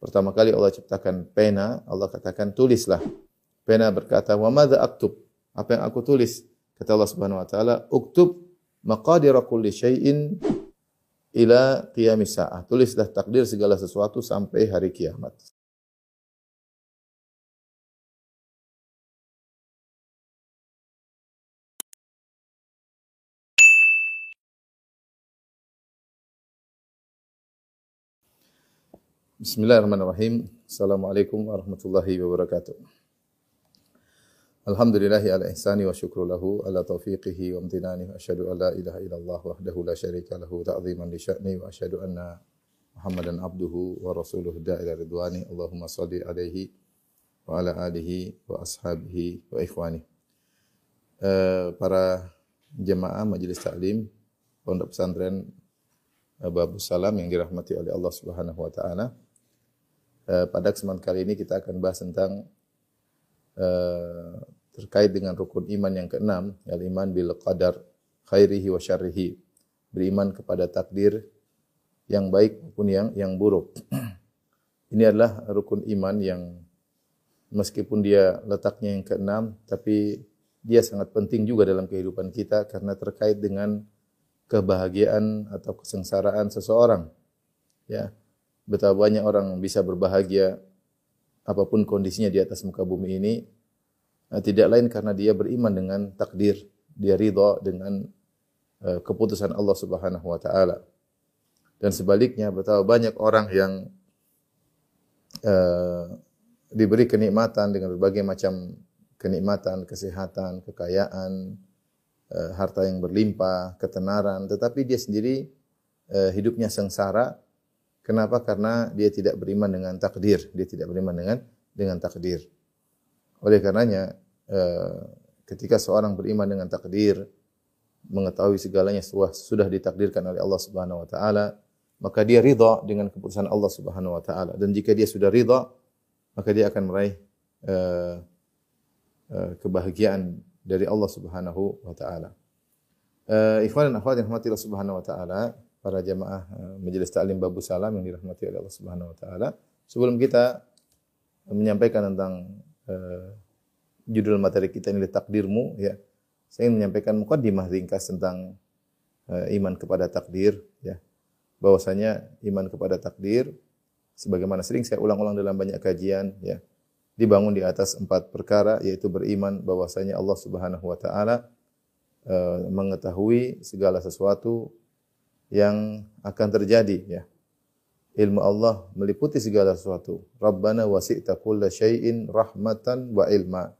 Pertama kali Allah ciptakan pena, Allah katakan tulislah. Pena berkata, "Wa madza aktub?" Apa yang aku tulis? Kata Allah Subhanahu wa taala, "Uktub maqadir kulli syai'in ila qiyamis saah." Tulislah takdir segala sesuatu sampai hari kiamat. Bismillahirrahmanirrahim. Assalamualaikum warahmatullahi wabarakatuh. Alhamdulillahi ala ihsani wa syukru lahu ala taufiqihi wa amtinani wa asyhadu an la ilaha illallah wahdahu la syarika lahu ta'ziman li sya'ni wa asyhadu anna Muhammadan abduhu wa rasuluhu da'ila ridwani Allahumma salli alaihi wa ala alihi wa ashabihi wa ikhwani. Uh, para jemaah majelis taklim pondok pesantren Babu Salam yang dirahmati oleh Allah Subhanahu wa taala. Eh, pada kesempatan kali ini kita akan bahas tentang uh, terkait dengan rukun iman yang keenam, al iman bil qadar khairihi wa syarrihi. Beriman kepada takdir yang baik maupun yang yang buruk. Ini adalah rukun iman yang meskipun dia letaknya yang keenam, tapi dia sangat penting juga dalam kehidupan kita karena terkait dengan kebahagiaan atau kesengsaraan seseorang. Ya, betapa banyak orang bisa berbahagia apa pun kondisinya di atas muka bumi ini. Eh, tidak lain karena dia beriman dengan takdir, dia ridha dengan uh, keputusan Allah Subhanahu wa taala. Dan sebaliknya betapa banyak orang yang uh, diberi kenikmatan dengan berbagai macam kenikmatan, kesehatan, kekayaan, uh, harta yang berlimpah, ketenaran, tetapi dia sendiri uh, hidupnya sengsara Kenapa? Karena dia tidak beriman dengan takdir. Dia tidak beriman dengan dengan takdir. Oleh karenanya, eh, ketika seorang beriman dengan takdir, mengetahui segalanya sudah ditakdirkan oleh Allah Subhanahu wa taala, maka dia ridha dengan keputusan Allah Subhanahu wa taala. Dan jika dia sudah ridha, maka dia akan meraih uh, uh, kebahagiaan dari Allah Subhanahu wa taala. Ikhwan dan akhwat yang Subhanahu wa taala, para jamaah eh, Majelis Taklim Babu Salam yang dirahmati oleh Allah Subhanahu wa taala. Sebelum kita menyampaikan tentang uh, judul materi kita ini takdirmu ya. Saya ingin menyampaikan mukadimah ringkas tentang uh, iman kepada takdir ya. Bahwasanya iman kepada takdir sebagaimana sering saya ulang-ulang dalam banyak kajian ya. Dibangun di atas empat perkara yaitu beriman bahwasanya Allah Subhanahu wa taala mengetahui segala sesuatu yang akan terjadi ya. Ilmu Allah meliputi segala sesuatu. Rabbana wasi'ta kulla syai'in rahmatan wa ilma.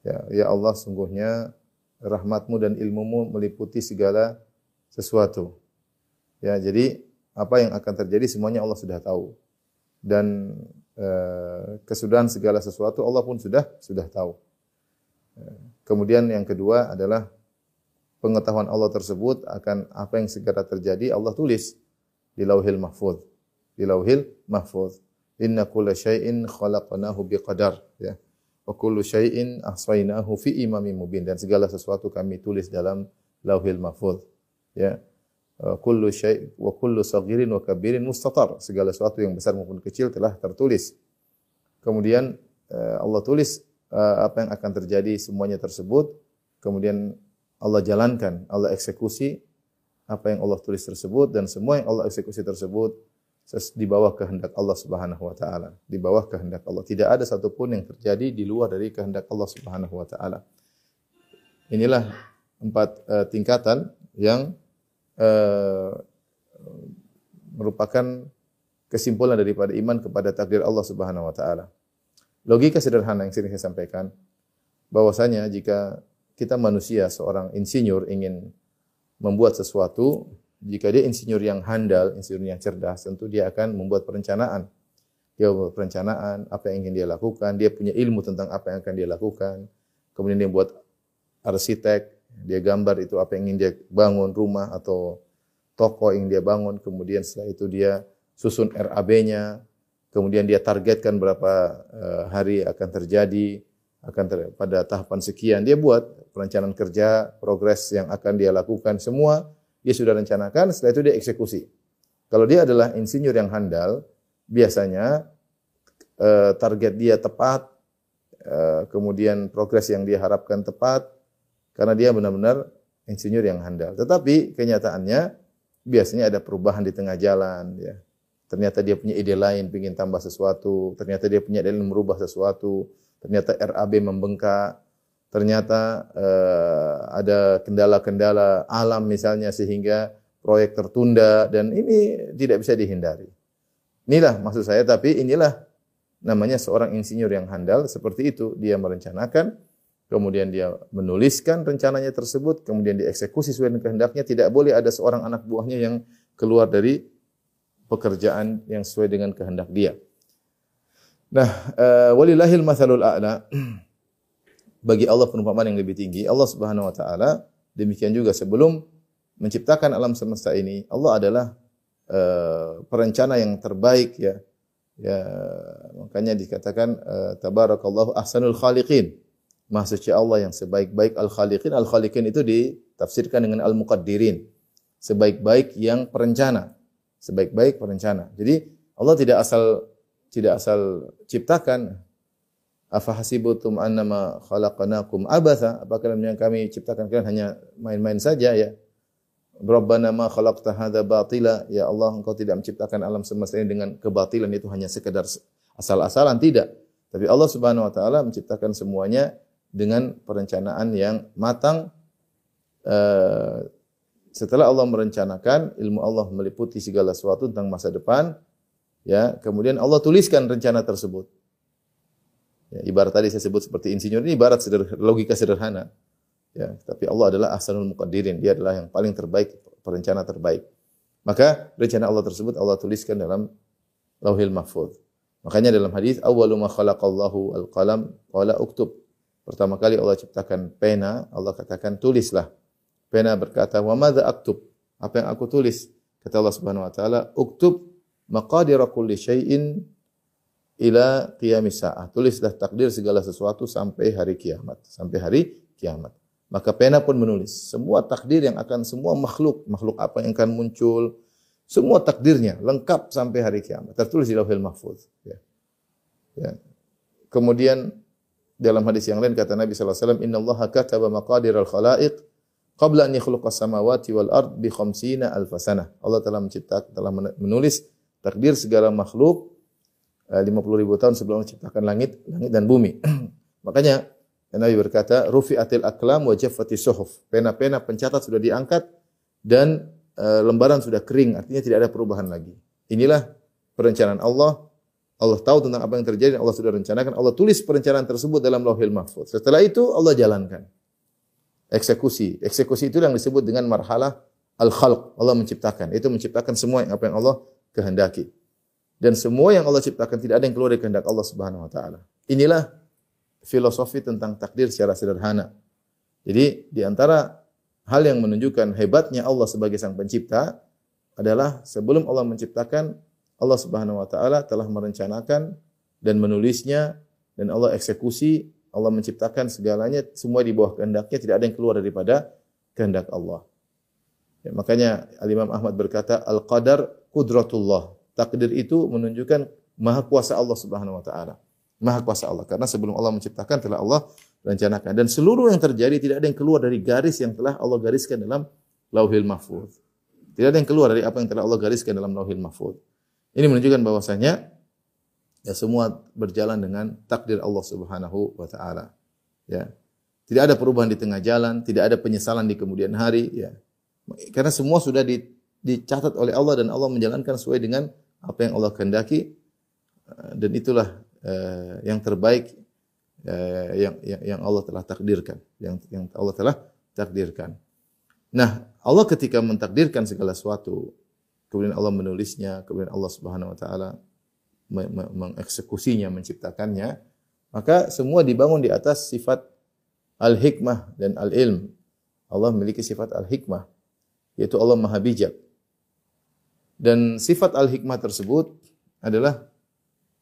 Ya, ya Allah sungguhnya rahmatmu dan ilmumu meliputi segala sesuatu. Ya, jadi apa yang akan terjadi semuanya Allah sudah tahu. Dan eh, kesudahan segala sesuatu Allah pun sudah sudah tahu. Kemudian yang kedua adalah pengetahuan Allah tersebut akan apa yang segera terjadi Allah tulis di Lauhil Mahfuz. Di Lauhil Mahfuz. Inna kulla syai'in khalaqnahu biqadar ya. Wa kullu syai'in ahsainahu fi imamin mubin dan segala sesuatu kami tulis dalam Lauhil Mahfuz. Ya. Kullu syai' wa kullu saghirin wa kabirin mustatar. Segala sesuatu yang besar maupun kecil telah tertulis. Kemudian eh, Allah tulis eh, apa yang akan terjadi semuanya tersebut. Kemudian Allah jalankan, Allah eksekusi apa yang Allah tulis tersebut dan semua yang Allah eksekusi tersebut di bawah kehendak Allah Subhanahu wa taala, di bawah kehendak Allah. Tidak ada satupun yang terjadi di luar dari kehendak Allah Subhanahu wa taala. Inilah empat uh, tingkatan yang uh, merupakan kesimpulan daripada iman kepada takdir Allah Subhanahu wa taala. Logika sederhana yang sering saya sampaikan bahwasanya jika kita manusia, seorang insinyur ingin membuat sesuatu, jika dia insinyur yang handal, insinyur yang cerdas, tentu dia akan membuat perencanaan. Dia membuat perencanaan, apa yang ingin dia lakukan, dia punya ilmu tentang apa yang akan dia lakukan. Kemudian dia buat arsitek, dia gambar itu apa yang ingin dia bangun, rumah atau toko yang dia bangun. Kemudian setelah itu dia susun RAB-nya, kemudian dia targetkan berapa uh, hari akan terjadi, akan ter, pada tahapan sekian dia buat perencanaan kerja, progres yang akan dia lakukan semua dia sudah rencanakan, setelah itu dia eksekusi. Kalau dia adalah insinyur yang handal, biasanya uh, target dia tepat, uh, kemudian progres yang dia harapkan tepat, karena dia benar-benar insinyur yang handal. Tetapi kenyataannya biasanya ada perubahan di tengah jalan, ya. Ternyata dia punya ide lain, ingin tambah sesuatu. Ternyata dia punya ide lain merubah sesuatu. Ternyata RAB membengkak. Ternyata uh, ada kendala-kendala alam misalnya sehingga proyek tertunda dan ini tidak bisa dihindari. Inilah maksud saya, tapi inilah namanya seorang insinyur yang handal seperti itu. Dia merencanakan, kemudian dia menuliskan rencananya tersebut, kemudian dieksekusi sesuai dengan kehendaknya. Tidak boleh ada seorang anak buahnya yang keluar dari pekerjaan yang sesuai dengan kehendak dia. Nah, uh, walillahil mathalul a'la. Bagi Allah perumpamaan yang lebih tinggi. Allah Subhanahu wa taala demikian juga sebelum menciptakan alam semesta ini, Allah adalah uh, perencana yang terbaik ya. Ya, makanya dikatakan uh, tabarakallahu ahsanul khaliqin. Maha suci Allah yang sebaik-baik al-khaliqin. Al-khaliqin itu ditafsirkan dengan al-muqaddirin. Sebaik-baik yang perencana. Sebaik-baik perencana. Jadi Allah tidak asal tidak asal ciptakan Afa hasibutum annama khalaqnakum abatha? Apakah yang kami ciptakan kalian hanya main-main saja ya? Rabbana ma khalaqta hadza batila. Ya Allah, Engkau tidak menciptakan alam semesta ini dengan kebatilan itu hanya sekedar asal-asalan tidak. Tapi Allah Subhanahu wa taala menciptakan semuanya dengan perencanaan yang matang. Uh, setelah Allah merencanakan, ilmu Allah meliputi segala sesuatu tentang masa depan, ya, kemudian Allah tuliskan rencana tersebut. Ya, ibarat tadi saya sebut seperti insinyur ini ibarat sederhana, logika sederhana. Ya, tapi Allah adalah ahsanul muqaddirin. Dia adalah yang paling terbaik, perencana terbaik. Maka rencana Allah tersebut Allah tuliskan dalam Lauhil Mahfuz. Makanya dalam hadis awwalu ma khalaqallahu al-qalam qala uktub. Pertama kali Allah ciptakan pena, Allah katakan tulislah. Pena berkata, "Wa madza aktub?" Apa yang aku tulis? Kata Allah Subhanahu wa taala, "Uktub maqadir kulli syai'in ila qiyamis saah." Tulislah takdir segala sesuatu sampai hari kiamat, sampai hari kiamat. Maka pena pun menulis semua takdir yang akan semua makhluk, makhluk apa yang akan muncul, semua takdirnya lengkap sampai hari kiamat. Tertulis di Lauhil Mahfuz. Ya. Ya. Kemudian dalam hadis yang lain kata Nabi sallallahu alaihi wasallam, "Inna Allah kataba maqadir al-khalaiq qabla an yakhluqa samawati wal ard bi khamsina alf sanah." Allah telah menciptakan telah menulis takdir segala makhluk 50 eh, ribu tahun sebelum menciptakan langit, langit dan bumi. Makanya Nabi berkata, rufi'atil aklam wa jaffati. Pena-pena pencatat sudah diangkat dan e, lembaran sudah kering, artinya tidak ada perubahan lagi. Inilah perencanaan Allah. Allah tahu tentang apa yang terjadi Allah sudah rencanakan. Allah tulis perencanaan tersebut dalam Lauhil Mahfuz. Setelah itu Allah jalankan. Eksekusi. Eksekusi itu yang disebut dengan marhalah al-khalq. Allah menciptakan. Itu menciptakan semua yang apa yang Allah kehendaki. Dan semua yang Allah ciptakan tidak ada yang keluar dari kehendak Allah Subhanahu wa taala. Inilah filosofi tentang takdir secara sederhana. Jadi di antara hal yang menunjukkan hebatnya Allah sebagai sang pencipta adalah sebelum Allah menciptakan Allah Subhanahu wa taala telah merencanakan dan menulisnya dan Allah eksekusi, Allah menciptakan segalanya semua di bawah kehendaknya tidak ada yang keluar daripada kehendak Allah. Ya, makanya Al Imam Ahmad berkata al-qadar qudratullah. Takdir itu menunjukkan maha kuasa Allah Subhanahu wa taala. Maha kuasa Allah. Karena sebelum Allah menciptakan telah Allah rencanakan. Dan seluruh yang terjadi tidak ada yang keluar dari garis yang telah Allah gariskan dalam lauhil mahfuz. Tidak ada yang keluar dari apa yang telah Allah gariskan dalam lauhil mahfuz. Ini menunjukkan bahwasanya ya semua berjalan dengan takdir Allah Subhanahu wa taala. Ya. Tidak ada perubahan di tengah jalan, tidak ada penyesalan di kemudian hari, ya. Karena semua sudah dicatat oleh Allah dan Allah menjalankan sesuai dengan apa yang Allah kehendaki dan itulah uh, yang terbaik uh, yang, yang yang Allah telah takdirkan, yang yang Allah telah takdirkan. Nah, Allah ketika mentakdirkan segala sesuatu, kemudian Allah menulisnya, kemudian Allah Subhanahu wa taala mengeksekusinya, menciptakannya, maka semua dibangun di atas sifat al-hikmah dan al-ilm. Allah memiliki sifat al-hikmah, yaitu Allah Maha Bijak. Dan sifat al-hikmah tersebut adalah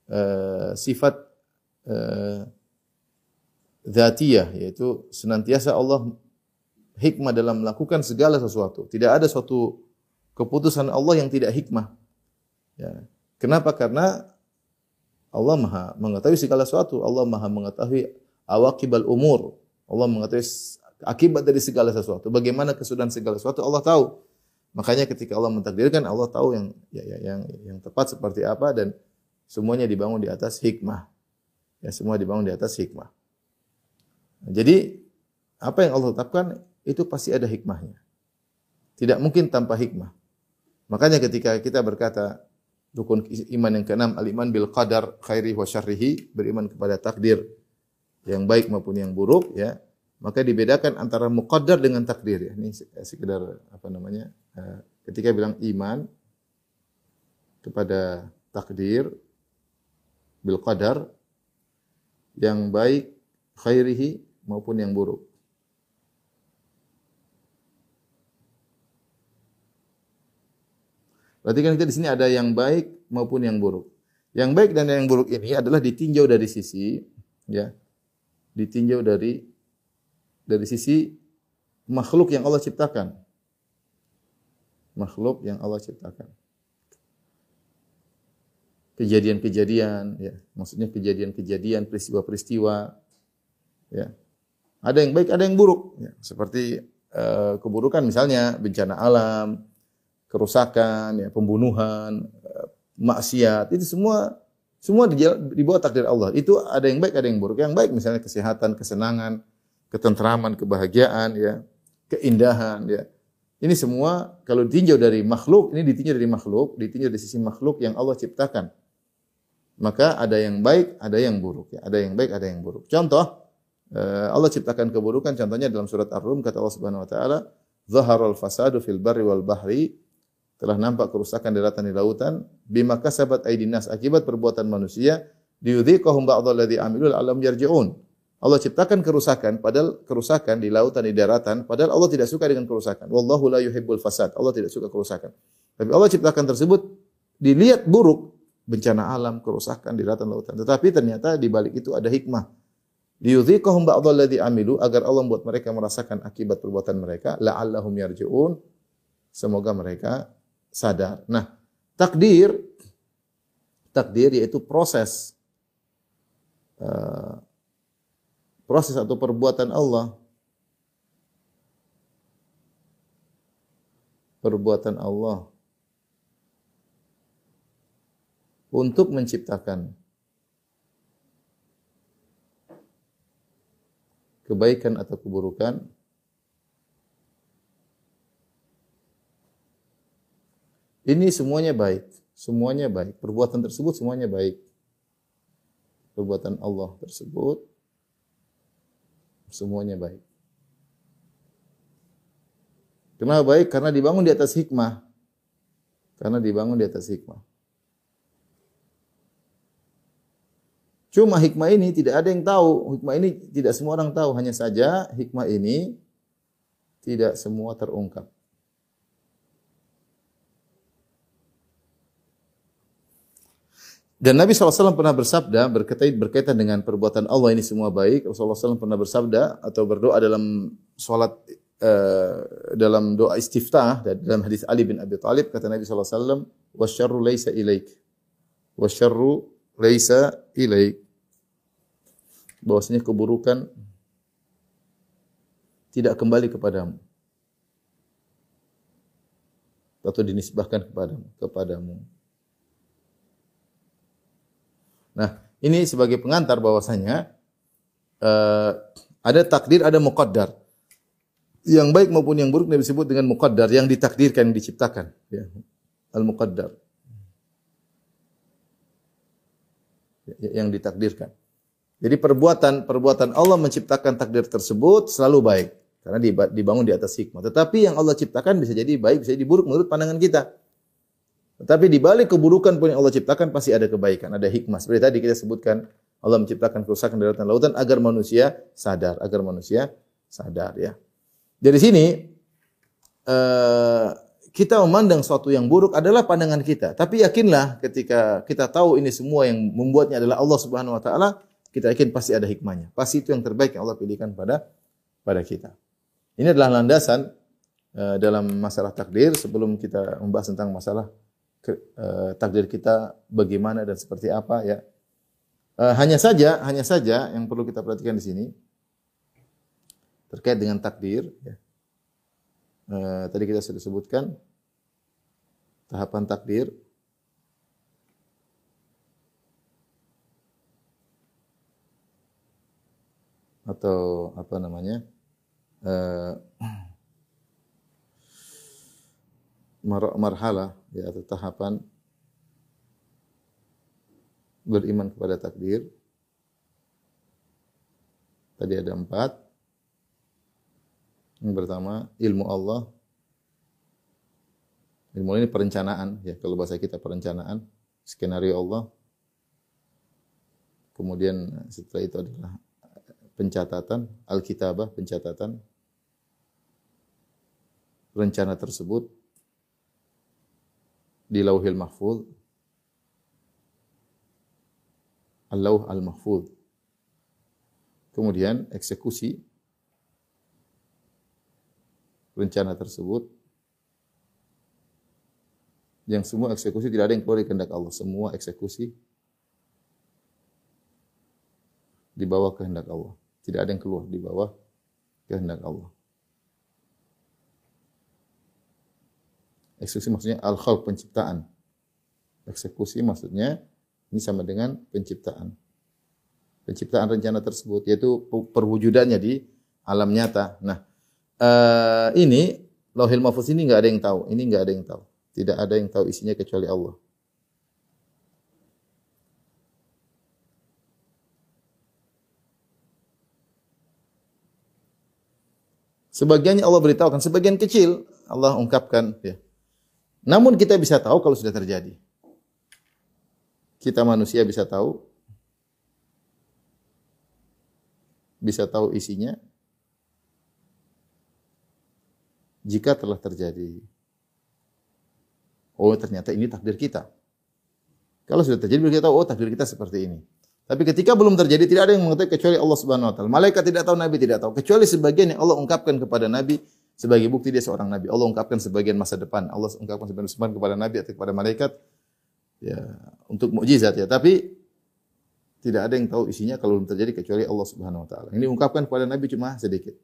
uh, sifat uh, yaitu senantiasa Allah hikmah dalam melakukan segala sesuatu. Tidak ada suatu keputusan Allah yang tidak hikmah. Ya. Kenapa? Karena Allah Maha mengetahui segala sesuatu. Allah Maha mengetahui awakibal umur. Allah mengetahui akibat dari segala sesuatu. Bagaimana kesudahan segala sesuatu Allah tahu. Makanya ketika Allah mentakdirkan Allah tahu yang ya, ya, yang yang tepat seperti apa dan semuanya dibangun di atas hikmah. Ya semua dibangun di atas hikmah. Jadi apa yang Allah tetapkan itu pasti ada hikmahnya. Tidak mungkin tanpa hikmah. Makanya ketika kita berkata rukun iman yang keenam al-iman bil qadar khairi wa syarrihi, beriman kepada takdir yang baik maupun yang buruk ya, maka dibedakan antara muqaddar dengan takdir ya. Ini sekedar apa namanya? Eh, ketika bilang iman kepada takdir bil qadar yang baik khairihi maupun yang buruk. Berarti kan kita di sini ada yang baik maupun yang buruk. Yang baik dan yang buruk ini adalah ditinjau dari sisi ya. Ditinjau dari dari sisi makhluk yang Allah ciptakan. Makhluk yang Allah ciptakan. Kejadian-kejadian ya, maksudnya kejadian-kejadian, peristiwa-peristiwa ya. Ada yang baik, ada yang buruk ya. Seperti uh, keburukan misalnya bencana alam, kerusakan, ya, pembunuhan, eh, maksiat, itu semua semua di, di bawah takdir Allah. Itu ada yang baik, ada yang buruk. Yang baik misalnya kesehatan, kesenangan, ketentraman, kebahagiaan, ya, keindahan, ya. Ini semua kalau ditinjau dari makhluk, ini ditinjau dari makhluk, ditinjau dari sisi makhluk yang Allah ciptakan. Maka ada yang baik, ada yang buruk. Ya. Ada yang baik, ada yang buruk. Contoh, eh, Allah ciptakan keburukan. Contohnya dalam surat Ar-Rum kata Allah Subhanahu Wa Taala, "Zaharul fasadu fil barri wal bahri telah nampak kerusakan daratan di lautan bima kasabat aydin nas akibat perbuatan manusia diudhiqahum ba'dalladzi amilu alam yarji'un. Allah ciptakan kerusakan padahal kerusakan di lautan di daratan padahal Allah tidak suka dengan kerusakan. Wallahu la yuhibbul fasad. Allah tidak suka kerusakan. Tapi Allah ciptakan tersebut dilihat buruk bencana alam, kerusakan di daratan lautan. Tetapi ternyata di balik itu ada hikmah. Liyudhiqahum ba'dalladzi amilu agar Allah membuat mereka merasakan akibat perbuatan mereka la'allahum yarji'un. Semoga mereka sadar. Nah, takdir takdir yaitu proses uh, proses atau perbuatan Allah. Perbuatan Allah. Untuk menciptakan. Kebaikan atau keburukan. Ini semuanya baik, semuanya baik. Perbuatan tersebut semuanya baik. Perbuatan Allah tersebut semuanya baik. Kenapa baik? Karena dibangun di atas hikmah. Karena dibangun di atas hikmah. Cuma hikmah ini tidak ada yang tahu. Hikmah ini tidak semua orang tahu. Hanya saja hikmah ini tidak semua terungkap. Dan Nabi SAW pernah bersabda berkaitan, berkaitan dengan perbuatan Allah ini semua baik. Rasulullah SAW pernah bersabda atau berdoa dalam sholat uh, dalam doa istiftah dalam hadis Ali bin Abi Thalib kata Nabi SAW wasyarru laisa ilaik. Wasyarru laisa ilaik. Bahwasanya keburukan tidak kembali kepadamu. Atau dinisbahkan kepadamu kepadamu Nah, ini sebagai pengantar bahwasanya uh, ada takdir, ada muqaddar. Yang baik maupun yang buruk disebut dengan muqaddar, yang ditakdirkan, yang diciptakan. Ya. Al-muqaddar. Ya, yang ditakdirkan. Jadi perbuatan perbuatan Allah menciptakan takdir tersebut selalu baik karena dibangun di atas hikmah. Tetapi yang Allah ciptakan bisa jadi baik, bisa jadi buruk menurut pandangan kita. Tetapi di balik keburukan pun yang Allah ciptakan pasti ada kebaikan, ada hikmah. Seperti tadi kita sebutkan Allah menciptakan kerusakan di lautan agar manusia sadar, agar manusia sadar ya. Dari sini uh, kita memandang sesuatu yang buruk adalah pandangan kita. Tapi yakinlah ketika kita tahu ini semua yang membuatnya adalah Allah Subhanahu wa taala, kita yakin pasti ada hikmahnya. Pasti itu yang terbaik yang Allah pilihkan pada pada kita. Ini adalah landasan uh, dalam masalah takdir sebelum kita membahas tentang masalah uh, takdir kita bagaimana dan seperti apa ya. Uh, hanya saja, hanya saja yang perlu kita perhatikan di sini terkait dengan takdir. Ya. Uh, tadi kita sudah sebutkan tahapan takdir. atau apa namanya uh, marhalah ya atau tahapan beriman kepada takdir. Tadi ada empat. Yang pertama, ilmu Allah. Ilmu ini perencanaan, ya kalau bahasa kita perencanaan, skenario Allah. Kemudian setelah itu adalah pencatatan, al-kitabah, pencatatan. Rencana tersebut di lauhil mahfuz Al-Lauh Al-Mahfuz. Kemudian eksekusi rencana tersebut yang semua eksekusi tidak ada yang keluar dari kehendak Allah. Semua eksekusi di bawah kehendak Allah. Tidak ada yang keluar di bawah kehendak Allah. Eksekusi maksudnya al-khalq penciptaan. Eksekusi maksudnya ini sama dengan penciptaan. Penciptaan rencana tersebut yaitu perwujudannya di alam nyata. Nah, uh, ini Lauhil Mahfuz ini nggak ada yang tahu. Ini nggak ada yang tahu. Tidak ada yang tahu isinya kecuali Allah. Sebagiannya Allah beritahukan, sebagian kecil Allah ungkapkan. Ya. Namun kita bisa tahu kalau sudah terjadi kita manusia bisa tahu bisa tahu isinya jika telah terjadi. Oh, ternyata ini takdir kita. Kalau sudah terjadi, kita tahu, oh takdir kita seperti ini. Tapi ketika belum terjadi, tidak ada yang mengetahui kecuali Allah Subhanahu wa taala. Malaikat tidak tahu, nabi tidak tahu, kecuali sebagian yang Allah ungkapkan kepada nabi sebagai bukti dia seorang nabi. Allah ungkapkan sebagian masa depan. Allah ungkapkan sebagian masa depan kepada nabi atau kepada malaikat ya untuk mukjizat ya, tapi tidak ada yang tahu isinya kalau belum terjadi kecuali Allah Subhanahu wa taala. Ini ungkapkan kepada Nabi cuma sedikit.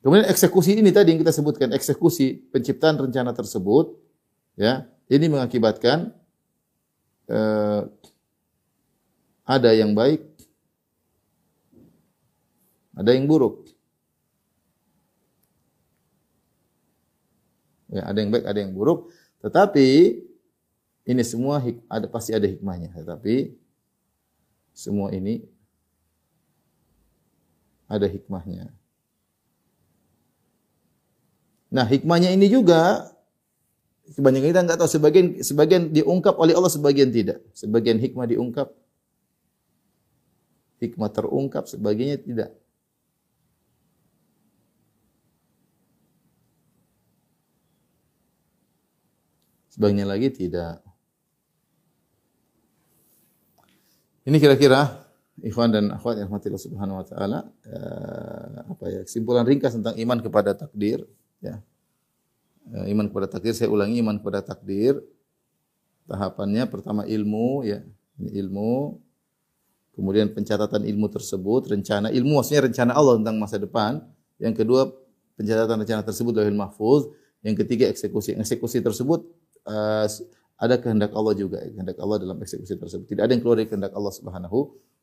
Kemudian eksekusi ini tadi yang kita sebutkan, eksekusi penciptaan rencana tersebut ya, ini mengakibatkan eh, ada yang baik, ada yang buruk. Ya, ada yang baik, ada yang buruk. Tetapi ini semua ada pasti ada hikmahnya, tetapi semua ini ada hikmahnya. Nah, hikmahnya ini juga kebanyakan kita nggak tahu sebagian sebagian diungkap oleh Allah sebagian tidak. Sebagian hikmah diungkap hikmah terungkap sebagiannya tidak. Sebagian lagi tidak. Ini kira-kira ikhwan dan akhwat yang rahmatillah subhanahu wa taala eh, apa ya kesimpulan ringkas tentang iman kepada takdir ya. Eh, iman kepada takdir saya ulangi iman kepada takdir tahapannya pertama ilmu ya, ini ilmu kemudian pencatatan ilmu tersebut, rencana ilmu maksudnya rencana Allah tentang masa depan. Yang kedua pencatatan rencana tersebut lahir mahfuz. Yang ketiga eksekusi. Eksekusi tersebut uh, ada kehendak Allah juga, kehendak Allah dalam eksekusi tersebut. Tidak ada yang keluar dari kehendak Allah Subhanahu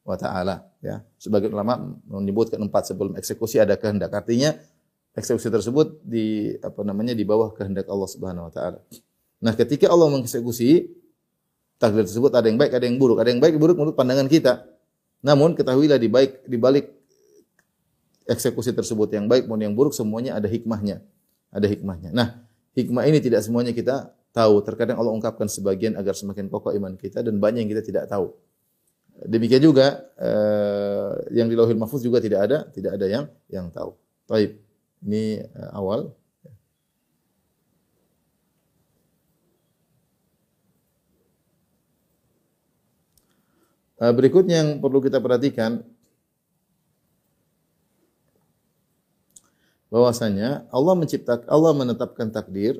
wa taala, ya. Sebagian ulama menyebutkan empat sebelum eksekusi ada kehendak. Artinya eksekusi tersebut di apa namanya di bawah kehendak Allah Subhanahu wa taala. Nah, ketika Allah mengeksekusi takdir tersebut ada yang baik, ada yang buruk. Ada yang baik, buruk menurut pandangan kita. Namun ketahuilah di baik di balik eksekusi tersebut yang baik maupun yang buruk semuanya ada hikmahnya. Ada hikmahnya. Nah, hikmah ini tidak semuanya kita tahu. Terkadang Allah ungkapkan sebagian agar semakin kokoh iman kita dan banyak yang kita tidak tahu. Demikian juga eh, yang di Lauhil Mahfuz juga tidak ada, tidak ada yang yang tahu. Baik. Ini eh, awal. Eh, berikutnya yang perlu kita perhatikan bahwasanya Allah menciptakan Allah menetapkan takdir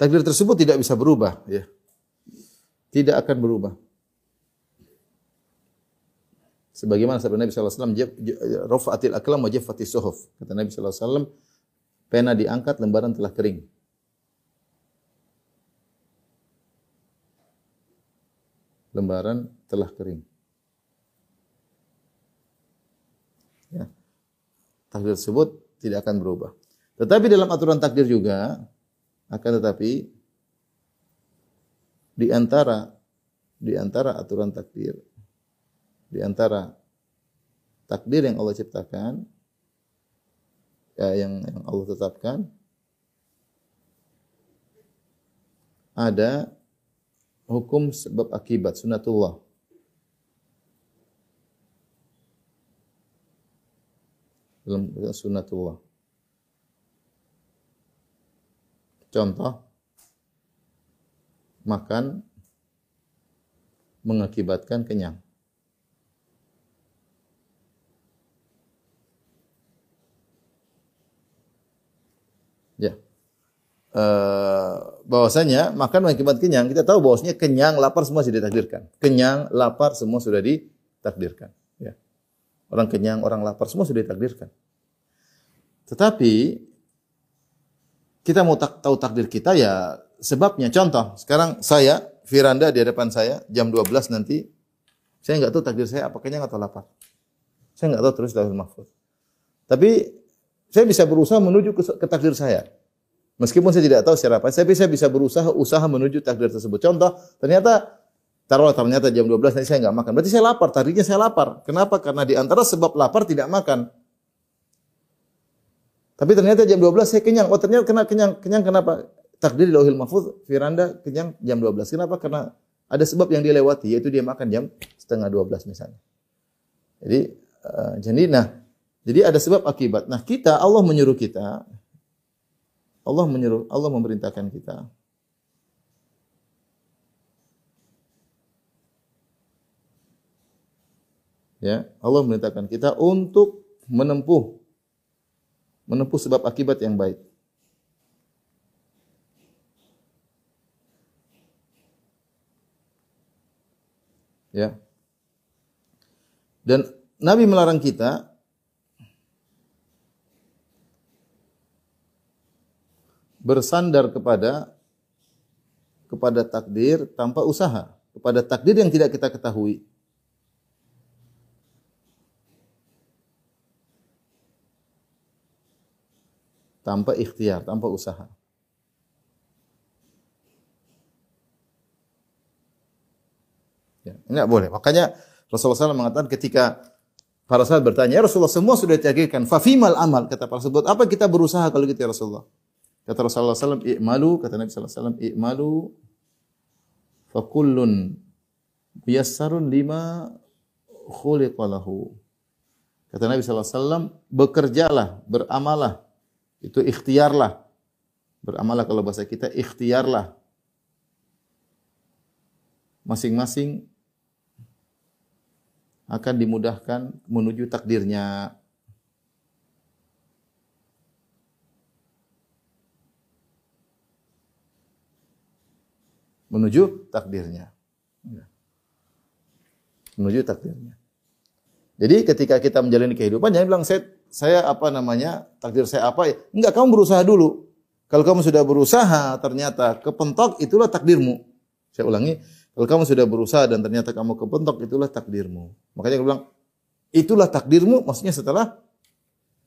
Takdir tersebut tidak bisa berubah, ya. Tidak akan berubah. Sebagaimana sabda Nabi sallallahu alaihi wasallam, "Rafa'atil aklam wa jaffatis suhuf." Kata Nabi sallallahu alaihi wasallam, pena diangkat, lembaran telah kering. Lembaran telah kering. Ya. Takdir tersebut tidak akan berubah. Tetapi dalam aturan takdir juga akan tetapi di antara di antara aturan takdir di antara takdir yang Allah ciptakan ya, yang, yang Allah tetapkan ada hukum sebab akibat sunatullah dalam sunatullah contoh makan mengakibatkan kenyang Ya. Uh, bahwasanya makan mengakibat kenyang, kita tahu bahwasanya kenyang, lapar semua sudah ditakdirkan. Kenyang, lapar semua sudah ditakdirkan. Ya. Orang kenyang, orang lapar semua sudah ditakdirkan. Tetapi kita mau tak, tahu takdir kita ya sebabnya. Contoh, sekarang saya, Firanda di hadapan saya, jam 12 nanti, saya nggak tahu takdir saya apa kenyang atau lapar. Saya nggak tahu terus dalam mahfud. Tapi saya bisa berusaha menuju ke, ke takdir saya. Meskipun saya tidak tahu secara apa, tapi saya bisa berusaha usaha menuju takdir tersebut. Contoh, ternyata taruhlah ternyata jam 12 nanti saya nggak makan. Berarti saya lapar, takdirnya saya lapar. Kenapa? Karena di antara sebab lapar tidak makan. Tapi ternyata jam 12 saya kenyang. Oh ternyata kena kenyang. Kenyang kenapa? Takdir di lauhil mahfuz, Firanda kenyang jam 12. Kenapa? Karena ada sebab yang dia lewati, yaitu dia makan jam setengah 12 misalnya. Jadi, uh, jadi nah, jadi ada sebab akibat. Nah, kita Allah menyuruh kita Allah menyuruh Allah memerintahkan kita Ya, Allah memerintahkan kita untuk menempuh menempuh sebab akibat yang baik. Ya. Dan Nabi melarang kita bersandar kepada kepada takdir tanpa usaha, kepada takdir yang tidak kita ketahui. Tanpa ikhtiar, tanpa usaha. Ya, enggak boleh. Makanya Rasulullah SAW mengatakan ketika para sahabat bertanya, ya Rasulullah semua sudah ditakdirkan, fafimal amal kata para sahabat, apa kita berusaha kalau gitu ya Rasulullah? Kata Rasulullah SAW, i'malu, kata Nabi SAW, i'malu fakullun biyassarun lima khuliqalahu. Kata Nabi SAW, bekerjalah, beramalah. Itu ikhtiarlah. Beramalah kalau bahasa kita, ikhtiarlah. Masing-masing akan dimudahkan menuju takdirnya. menuju takdirnya. Ya. Menuju takdirnya. Jadi ketika kita menjalani kehidupan jangan bilang saya saya apa namanya takdir saya apa ya? Enggak, kamu berusaha dulu. Kalau kamu sudah berusaha ternyata kepentok itulah takdirmu. Saya ulangi, kalau kamu sudah berusaha dan ternyata kamu kepentok itulah takdirmu. Makanya aku bilang itulah takdirmu maksudnya setelah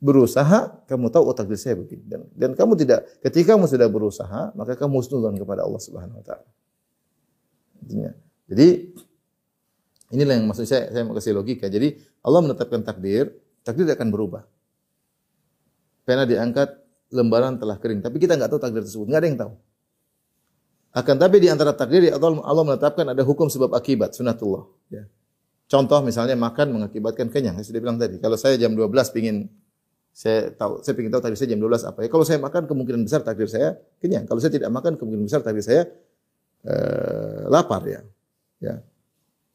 berusaha kamu tahu oh takdir saya begini dan, dan kamu tidak ketika kamu sudah berusaha maka kamu husnudzon kepada Allah Subhanahu wa taala. Jadi inilah yang maksud saya saya mau kasih logika. Jadi Allah menetapkan takdir, takdir akan berubah. Pena diangkat, lembaran telah kering. Tapi kita nggak tahu takdir tersebut, nggak ada yang tahu. Akan tapi di antara takdir Allah, Allah menetapkan ada hukum sebab akibat, sunatullah. Ya. Contoh misalnya makan mengakibatkan kenyang. Saya sudah bilang tadi, kalau saya jam 12 pingin saya tahu saya ingin tahu takdir saya jam 12 apa ya. Kalau saya makan kemungkinan besar takdir saya kenyang. Kalau saya tidak makan kemungkinan besar takdir saya eh, lapar ya. Ya.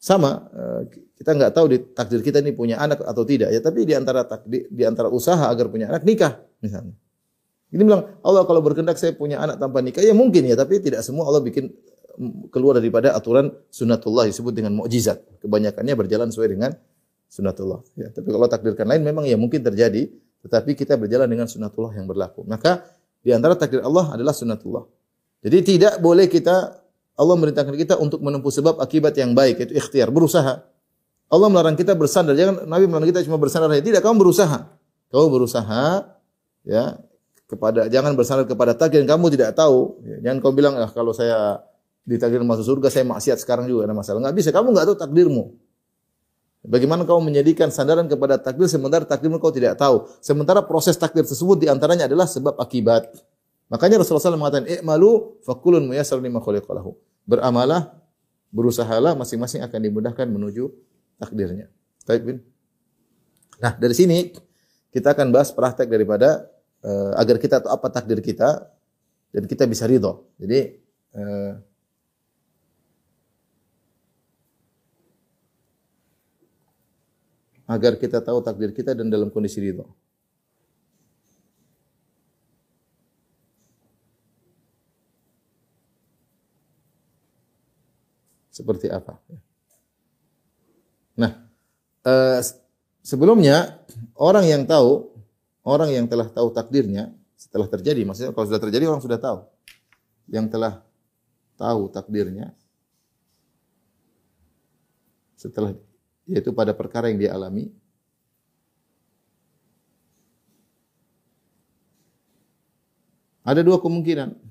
Sama eh, kita nggak tahu di takdir kita ini punya anak atau tidak ya, tapi di antara takdir di antara usaha agar punya anak nikah misalnya. Ini bilang, Allah kalau berkehendak saya punya anak tanpa nikah, ya mungkin ya, tapi tidak semua Allah bikin mm, keluar daripada aturan sunnatullah disebut dengan mukjizat. Kebanyakannya berjalan sesuai dengan sunnatullah. Ya, tapi kalau takdirkan lain memang ya mungkin terjadi, tetapi kita berjalan dengan sunnatullah yang berlaku. Maka di antara takdir Allah adalah sunnatullah. Jadi tidak boleh kita Allah merintahkan kita untuk menempuh sebab akibat yang baik, yaitu ikhtiar, berusaha. Allah melarang kita bersandar. Jangan Nabi melarang kita cuma bersandar saja. Tidak, kamu berusaha. Kamu berusaha ya kepada jangan bersandar kepada takdir yang kamu tidak tahu. Jangan kau bilang ah kalau saya ditakdir masuk surga saya maksiat sekarang juga ada masalah. Enggak bisa, kamu enggak tahu takdirmu. Bagaimana kau menjadikan sandaran kepada takdir sementara takdirmu kau tidak tahu. Sementara proses takdir tersebut di antaranya adalah sebab akibat. Makanya Rasulullah SAW mengatakan, "I'malu fakulun muyassar lima khuliqalahu." Beramalah, berusahalah masing-masing akan dimudahkan menuju takdirnya. Baik, Bin. Nah, dari sini kita akan bahas praktek daripada uh, agar kita tahu apa takdir kita dan kita bisa ridho. Jadi uh, agar kita tahu takdir kita dan dalam kondisi ridho. Seperti apa? Nah, uh, sebelumnya orang yang tahu orang yang telah tahu takdirnya setelah terjadi, maksudnya kalau sudah terjadi orang sudah tahu. Yang telah tahu takdirnya setelah yaitu pada perkara yang dia alami ada dua kemungkinan.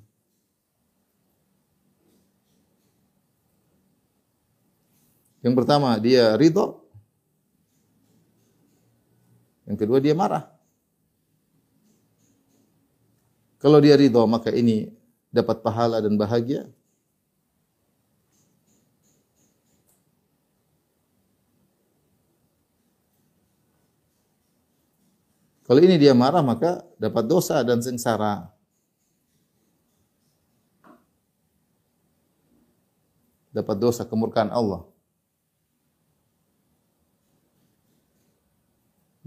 Yang pertama dia ridho. Yang kedua dia marah. Kalau dia ridho maka ini dapat pahala dan bahagia. Kalau ini dia marah maka dapat dosa dan sengsara. Dapat dosa kemurkaan Allah.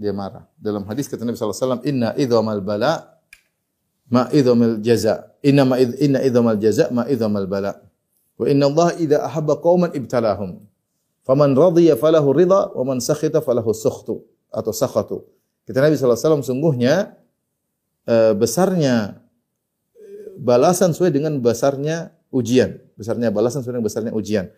Dia marah. Dalam hadis kata Nabi SAW, Inna idhamal bala' ma idhamil jaza. Inna ma inna idhamal jaza ma idhamal bala. Wa inna Allah idza ahabba qauman ibtalahum. Faman radiya falahu ridha wa man sakhita falahu sukhtu atau sakhatu. Kata Nabi SAW, sungguhnya uh, besarnya balasan sesuai dengan besarnya ujian. Besarnya balasan sesuai dengan besarnya ujian.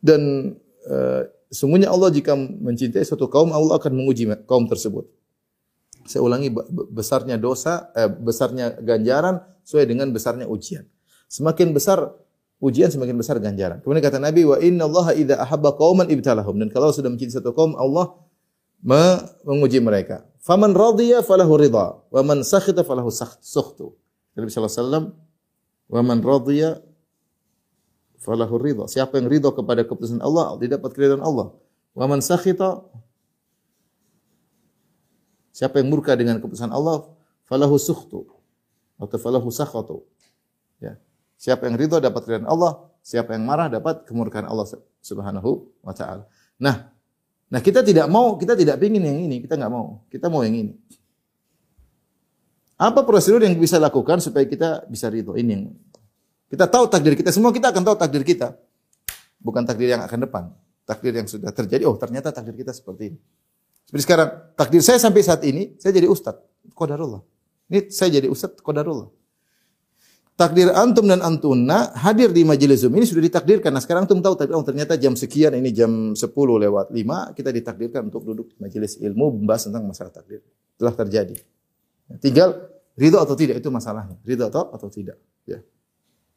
Dan uh, sungguhnya Allah jika mencintai suatu kaum, Allah akan menguji kaum tersebut. Saya ulangi besarnya dosa, eh, besarnya ganjaran sesuai dengan besarnya ujian. Semakin besar ujian semakin besar ganjaran. Kemudian kata Nabi wa inna Allah idza ahabba qauman ibtalahum dan kalau sudah mencintai satu kaum Allah menguji mereka. Faman radiya falahu ridha wa man sakhita falahu sukhtu. Nabi sallallahu alaihi wasallam wa man radiya falahu ridha. Siapa yang ridha kepada keputusan Allah, dia dapat keridhaan Allah. Wa man sakhita Siapa yang murka dengan keputusan Allah, falahu sukhtu atau falahu sakhatu. Ya. Siapa yang ridho dapat keridhaan Allah, siapa yang marah dapat kemurkaan Allah Subhanahu wa taala. Nah, nah kita tidak mau, kita tidak ingin yang ini, kita nggak mau. Kita mau yang ini. Apa prosedur yang bisa lakukan supaya kita bisa ridho? Ini yang kita tahu takdir kita, semua kita akan tahu takdir kita. Bukan takdir yang akan depan. Takdir yang sudah terjadi, oh ternyata takdir kita seperti ini. Seperti sekarang, takdir saya sampai saat ini, saya jadi ustad. Qadarullah. Ini saya jadi ustad, qadarullah. Takdir antum dan antuna hadir di majelis Zoom ini sudah ditakdirkan. Nah sekarang antum tahu, oh, ternyata jam sekian, ini jam 10 lewat 5, kita ditakdirkan untuk duduk di majelis ilmu, membahas tentang masalah takdir. Telah terjadi. Tinggal ridho atau tidak, itu masalahnya. Ridho atau, atau tidak. Ya.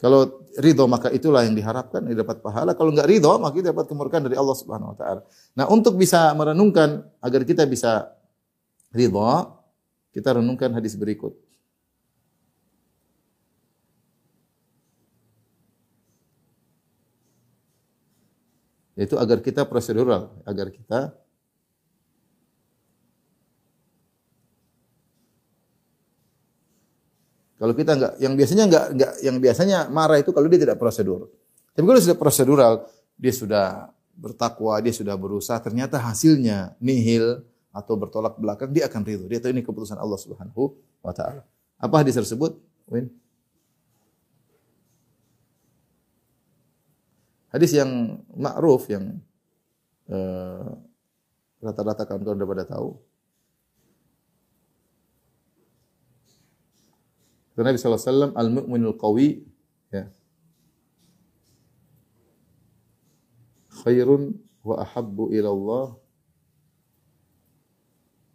Kalau ridho maka itulah yang diharapkan, yang dapat pahala. Kalau enggak ridho maka kita dapat kemurkaan dari Allah Subhanahu wa taala. Nah, untuk bisa merenungkan agar kita bisa ridho, kita renungkan hadis berikut. Yaitu agar kita prosedural, agar kita Kalau kita enggak, yang biasanya enggak, enggak, yang biasanya marah itu kalau dia tidak prosedur. Tapi kalau sudah prosedural, dia sudah bertakwa, dia sudah berusaha, ternyata hasilnya nihil atau bertolak belakang, dia akan ridho. Dia tahu ini keputusan Allah Subhanahu wa taala. Apa hadis tersebut? Win. Hadis yang ma'ruf yang uh, rata-rata kawan-kawan sudah pada tahu. Karena Nabi wasallam al-mu'minul qawi ya. Khairun wa ahabbu ila Allah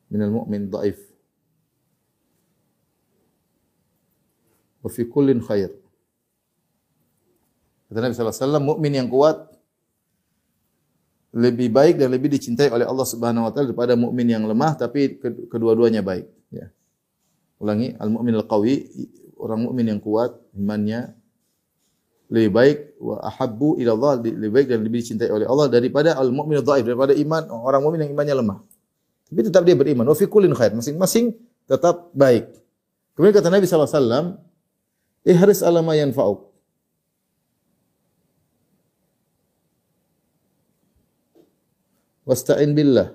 minal mu'min dhaif. Wa fi kullin khair. Kata Nabi wasallam, mukmin yang kuat lebih baik dan lebih dicintai oleh Allah Subhanahu wa taala daripada mukmin yang lemah tapi kedua-duanya baik, ya. Ulangi, al-mu'min al-qawi, orang mukmin yang kuat imannya lebih baik wa ahabbu ila Allah lebih baik dan lebih dicintai oleh Allah daripada al-mu'min dhaif daripada iman orang mukmin yang imannya lemah. Tapi tetap dia beriman. Wa fi kullin khair. Masing-masing tetap baik. Kemudian kata Nabi sallallahu alaihi wasallam, "Ihris ala ma yanfa'uk." Wasta'in billah.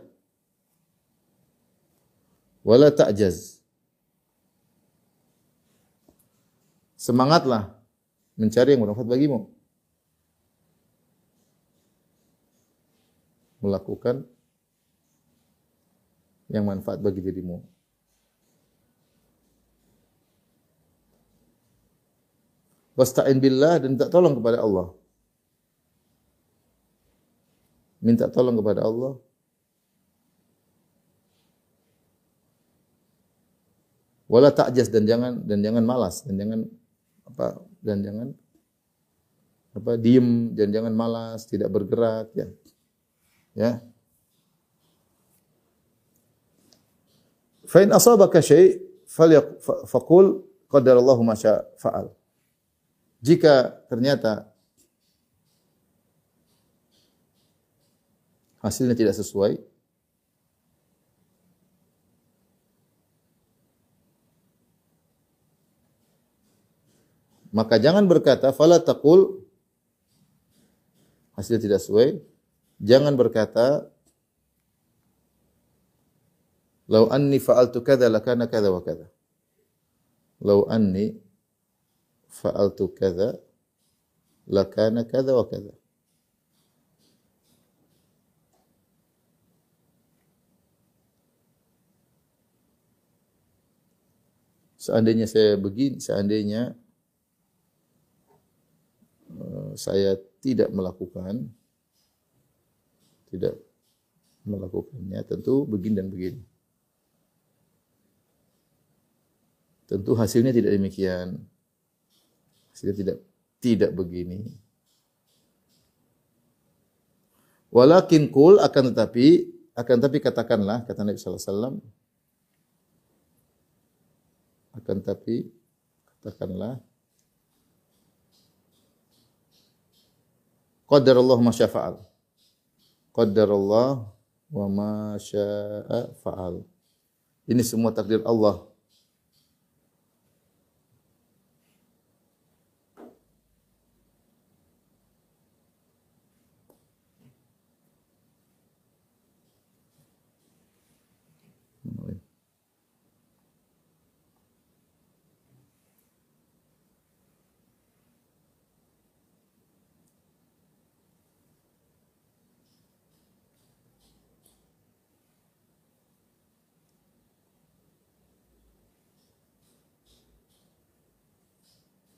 Wala ta'jaz. Semangatlah mencari yang bermanfaat bagimu. Melakukan yang manfaat bagi dirimu. Wasta'in billah dan minta tolong kepada Allah. Minta tolong kepada Allah. Wala ta'jaz dan jangan dan jangan malas dan jangan apa dan jangan apa diem dan jangan malas, tidak bergerak ya. Ya. Fa in asabaka syai' faqul qadarallahu ma fa'al. Jika ternyata hasilnya tidak sesuai, Maka jangan berkata fala taqul hasil tidak sesuai. Jangan berkata Lau anni fa'altu kadza lakana kadza wa kadza. Lau anni fa'altu kadza lakana kadza wa kadza. Seandainya saya begini, seandainya saya tidak melakukan tidak melakukannya tentu begini dan begini. Tentu hasilnya tidak demikian. Hasilnya tidak tidak begini. Walakin kul akan tetapi akan tetapi katakanlah kata Nabi sallallahu alaihi wasallam akan tetapi katakanlah Qadarullah ma syafa'al. Qadarullah wa ma sya'a fa'al. Ini semua takdir Allah.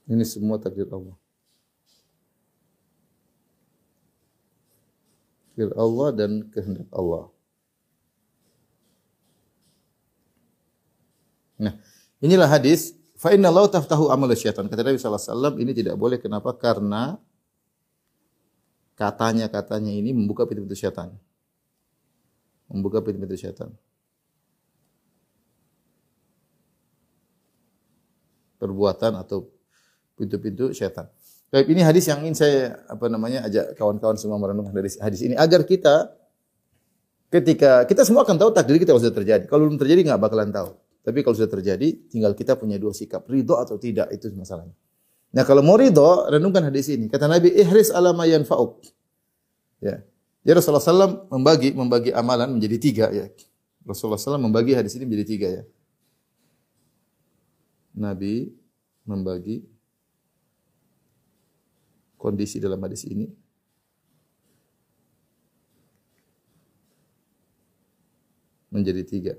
Ini semua takdir Allah. Takdir Allah dan kehendak Allah. Nah, inilah hadis fa inna Allah taftahu amal syaitan. Kata Nabi sallallahu alaihi wasallam ini tidak boleh kenapa? Karena katanya-katanya ini membuka pintu-pintu syaitan. Membuka pintu-pintu syaitan. Perbuatan atau pintu-pintu syaitan. Baik, ini hadis yang ingin saya apa namanya ajak kawan-kawan semua merenungkan dari hadis ini agar kita ketika kita semua akan tahu takdir kita kalau sudah terjadi. Kalau belum terjadi nggak bakalan tahu. Tapi kalau sudah terjadi, tinggal kita punya dua sikap, ridho atau tidak itu masalahnya. Nah, kalau mau ridho, renungkan hadis ini. Kata Nabi, "Ihris ala ma yanfa'uk." Ya. Ya Rasulullah SAW membagi membagi amalan menjadi tiga ya. Rasulullah SAW membagi hadis ini menjadi tiga ya. Nabi membagi kondisi dalam hadis ini menjadi tiga.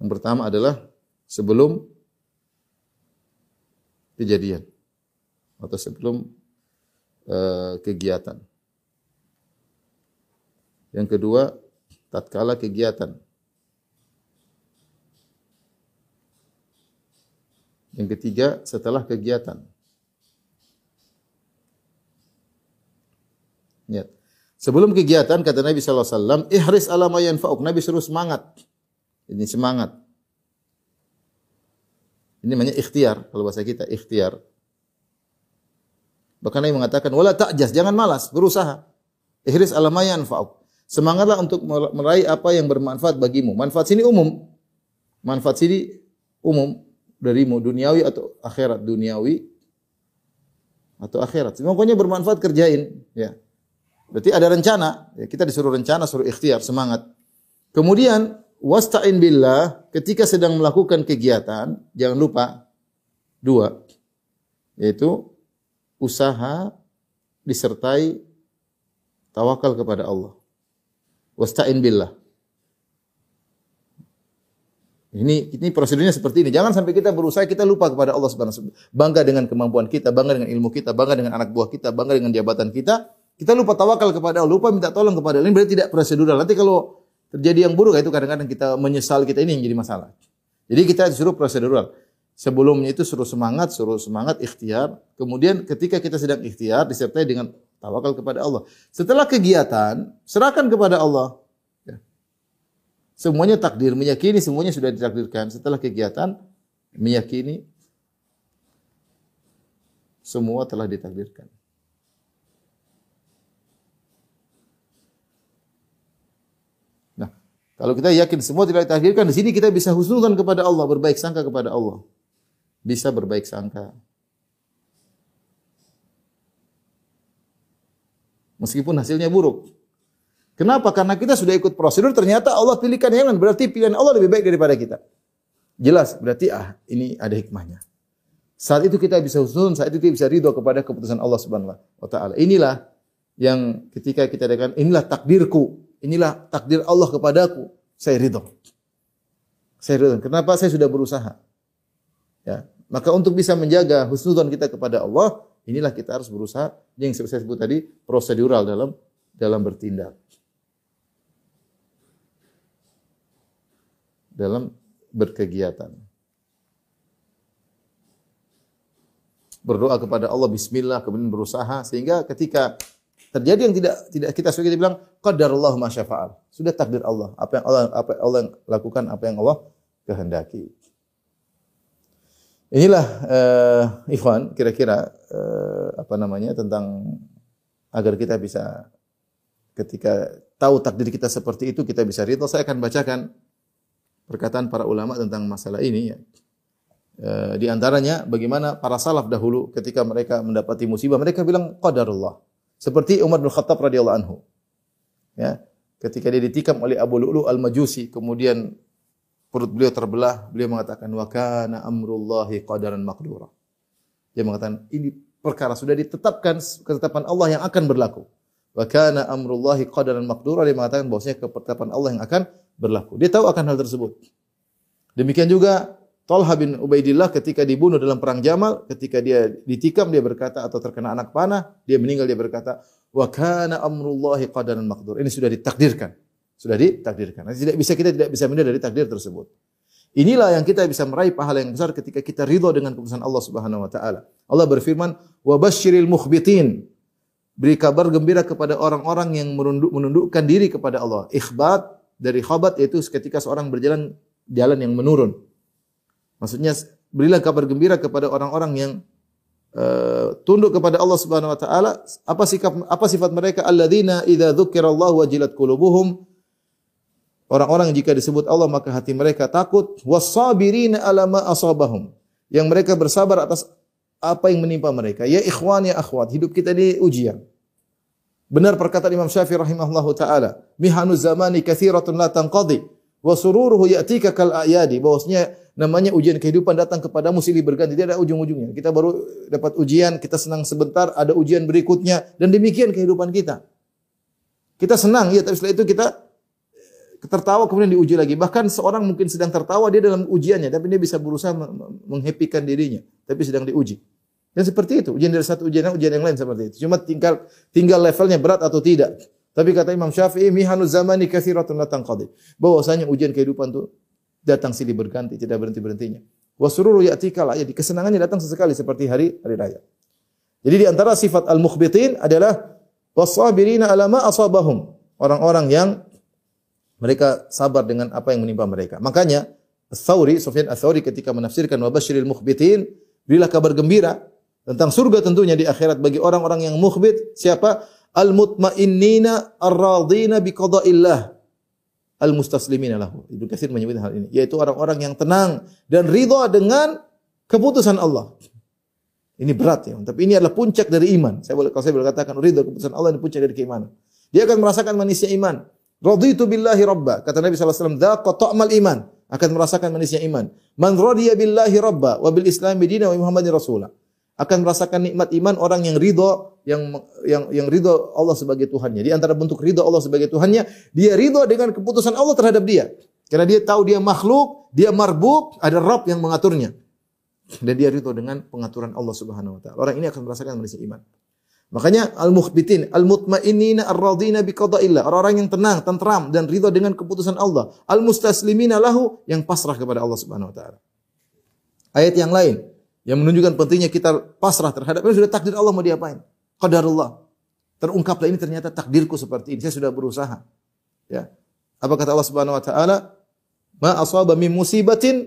Yang pertama adalah sebelum kejadian atau sebelum uh, kegiatan. Yang kedua, tatkala kegiatan. Yang ketiga, setelah kegiatan. Lihat. Sebelum kegiatan kata Nabi wasallam, "Ihris ala ma yanfa'uk." Nabi suruh semangat. Ini semangat. Ini namanya ikhtiar kalau bahasa kita, ikhtiar. Bahkan Nabi mengatakan, "Wala ta'jas, jangan malas, berusaha." Ihris ala ma yanfa'uk. Semangatlah untuk meraih apa yang bermanfaat bagimu. Manfaat sini umum. Manfaat sini umum darimu duniawi atau akhirat, duniawi atau akhirat. Pokoknya bermanfaat kerjain, ya. Berarti ada rencana. Ya, kita disuruh rencana, suruh ikhtiar, semangat. Kemudian wasta'in billah ketika sedang melakukan kegiatan, jangan lupa dua yaitu usaha disertai tawakal kepada Allah. Wasta'in billah. Ini ini prosedurnya seperti ini. Jangan sampai kita berusaha kita lupa kepada Allah Subhanahu wa. Bangga dengan kemampuan kita, bangga dengan ilmu kita, bangga dengan anak buah kita, bangga dengan jabatan kita, kita lupa tawakal kepada Allah, lupa minta tolong kepada Allah. Ini berarti tidak prosedural. Nanti kalau terjadi yang buruk itu kadang-kadang kita menyesal kita ini yang jadi masalah. Jadi kita disuruh prosedural. Sebelumnya itu suruh semangat, suruh semangat ikhtiar. Kemudian ketika kita sedang ikhtiar disertai dengan tawakal kepada Allah. Setelah kegiatan, serahkan kepada Allah. Ya. Semuanya takdir, meyakini semuanya sudah ditakdirkan. Setelah kegiatan, meyakini semua telah ditakdirkan. Kalau kita yakin semua tidak ditakdirkan, di sini kita bisa husnulkan kepada Allah, berbaik sangka kepada Allah. Bisa berbaik sangka. Meskipun hasilnya buruk. Kenapa? Karena kita sudah ikut prosedur, ternyata Allah pilihkan yang lain. Berarti pilihan Allah lebih baik daripada kita. Jelas, berarti ah ini ada hikmahnya. Saat itu kita bisa husnul, saat itu kita bisa ridho kepada keputusan Allah Subhanahu wa taala. Inilah yang ketika kita katakan inilah takdirku, inilah takdir Allah kepadaku, saya ridho. Saya ridho. Kenapa? Saya sudah berusaha. Ya. Maka untuk bisa menjaga husnudzon kita kepada Allah, inilah kita harus berusaha yang saya sebut tadi prosedural dalam dalam bertindak. Dalam berkegiatan. Berdoa kepada Allah bismillah kemudian berusaha sehingga ketika terjadi yang tidak tidak kita suka kita bilang qadarullah ma syafa'al. Sudah takdir Allah. Apa yang Allah apa yang Allah lakukan apa yang Allah kehendaki. Inilah uh, ikhwan kira-kira uh, apa namanya tentang agar kita bisa ketika tahu takdir kita seperti itu kita bisa ridho. Saya akan bacakan perkataan para ulama tentang masalah ini ya. Uh, di antaranya bagaimana para salaf dahulu ketika mereka mendapati musibah mereka bilang qadarullah seperti Umar bin Khattab radhiyallahu anhu. Ya, ketika dia ditikam oleh Abu Lu'lu al-Majusi, kemudian perut beliau terbelah, beliau mengatakan wa kana amrullahi qadaran maqdura. Dia mengatakan ini perkara sudah ditetapkan ketetapan Allah yang akan berlaku. Wa kana amrullahi qadaran maqdura dia mengatakan bahwasanya ketetapan Allah yang akan berlaku. Dia tahu akan hal tersebut. Demikian juga Talha bin Ubaidillah ketika dibunuh dalam perang Jamal, ketika dia ditikam dia berkata atau terkena anak panah, dia meninggal dia berkata, "Wa kana amrullahi qadaran maqdur." Ini sudah ditakdirkan. Sudah ditakdirkan. Tidak bisa kita tidak bisa menilai dari takdir tersebut. Inilah yang kita bisa meraih pahala yang besar ketika kita ridho dengan keputusan Allah Subhanahu wa taala. Allah berfirman, "Wa basyiril mukhbitin." Beri kabar gembira kepada orang-orang yang menunduk, menundukkan diri kepada Allah. Ikhbat dari khabat yaitu ketika seorang berjalan jalan yang menurun. Maksudnya berilah kabar gembira kepada orang-orang yang uh, tunduk kepada Allah Subhanahu wa taala. Apa sikap apa sifat mereka? Alladzina idza dzukirallahu wajilat qulubuhum. Orang-orang jika disebut Allah maka hati mereka takut wasabirina ala ma asabahum. Yang mereka bersabar atas apa yang menimpa mereka. Ya ikhwan ya akhwat, hidup kita ini ujian. Benar perkataan Imam Syafi'i rahimahullahu taala, mihanu zamani katsiratun la tanqadi Wa sururuhu ya'tika kal ayadi. Bahwasanya namanya ujian kehidupan datang kepadamu silih berganti, tidak ada ujung-ujungnya. Kita baru dapat ujian, kita senang sebentar, ada ujian berikutnya dan demikian kehidupan kita. Kita senang ya, tapi setelah itu kita tertawa kemudian diuji lagi. Bahkan seorang mungkin sedang tertawa dia dalam ujiannya, tapi dia bisa berusaha menghappykan dirinya, tapi sedang diuji. Dan seperti itu, ujian dari satu ujian ujian yang lain seperti itu. Cuma tinggal tinggal levelnya berat atau tidak. Tapi kata Imam Syafi'i, mihanu zamani katsiratun la tanqadi. Bahwasanya ujian kehidupan itu datang silih berganti, tidak berhenti-berhentinya. Wasururu ya'tika la jadi kesenangannya datang sesekali seperti hari hari raya. Jadi di antara sifat al-mukhbitin adalah wasabirina ala ma asabahum. Orang-orang yang mereka sabar dengan apa yang menimpa mereka. Makanya Thawri, Sufyan Ats-Tsauri ketika menafsirkan wabashiril mukhbitin, berilah kabar gembira tentang surga tentunya di akhirat bagi orang-orang yang mukhbit. Siapa? Al-mutmainnina ar-radina bi qada'illah. Al-mustaslimina lahu. Ibnu Katsir menyebut hal ini, yaitu orang-orang yang tenang dan ridha dengan keputusan Allah. Ini berat ya, tapi ini adalah puncak dari iman. Saya boleh kalau saya boleh katakan ridha keputusan Allah ini puncak dari keimanan. Dia akan merasakan manisnya iman. Raditu billahi rabba. Kata Nabi sallallahu alaihi wasallam, "Dzaqa iman." Akan merasakan manisnya iman. Man radiya billahi rabba wa bil islam bidina wa Muhammadin rasula. Akan merasakan nikmat iman orang yang ridho yang yang yang ridho Allah sebagai Tuhannya. Di antara bentuk ridho Allah sebagai Tuhannya, dia ridho dengan keputusan Allah terhadap dia. Karena dia tahu dia makhluk, dia marbuk, ada Rabb yang mengaturnya dan dia ridho dengan pengaturan Allah Subhanahu wa taala. Orang ini akan merasakan manisnya iman. Makanya al-mukhbitin, al-mutmainnina ar-radina bi qada'illah. Orang-orang yang tenang, tentram dan ridho dengan keputusan Allah. Al-mustaslimina lahu yang pasrah kepada Allah Subhanahu wa taala. Ayat yang lain yang menunjukkan pentingnya kita pasrah terhadap ini sudah takdir Allah mau diapain? Qadarullah. Terungkaplah ini ternyata takdirku seperti ini. Saya sudah berusaha. Ya. Apa kata Allah Subhanahu wa taala? Ma asaba min musibatin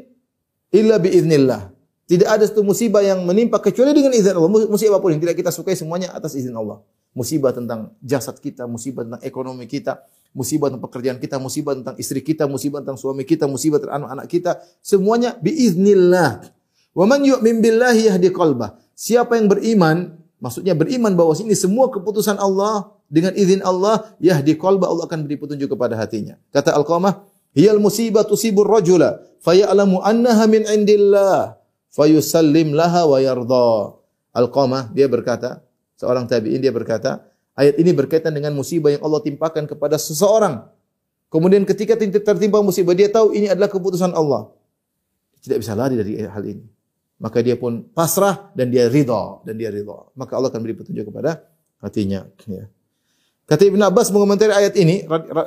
illa bi idznillah. Tidak ada satu musibah yang menimpa kecuali dengan izin Allah. Musibah apa pun yang tidak kita sukai semuanya atas izin Allah. Musibah tentang jasad kita, musibah tentang ekonomi kita, musibah tentang pekerjaan kita, musibah tentang istri kita, musibah tentang suami kita, musibah tentang anak-anak kita, semuanya biiznillah. Wa man yu'min billahi yahdi qalbah. Siapa yang beriman, maksudnya beriman bahwa ini semua keputusan Allah dengan izin Allah, yahdi qalbah Allah akan beri petunjuk kepada hatinya. Kata Al-Qamah, hiyal musibah tusibur rajula faya'lamu annaha min indillah fayusallim laha wa yardha. Al-Qamah dia berkata, seorang tabi'in dia berkata, ayat ini berkaitan dengan musibah yang Allah timpakan kepada seseorang. Kemudian ketika tertimpa musibah dia tahu ini adalah keputusan Allah. Tidak bisa lari dari hal ini. Maka dia pun pasrah dan dia ridha dan dia ridha. Maka Allah akan beri petunjuk kepada hatinya. Ya. Kata Ibn Abbas mengomentari ayat ini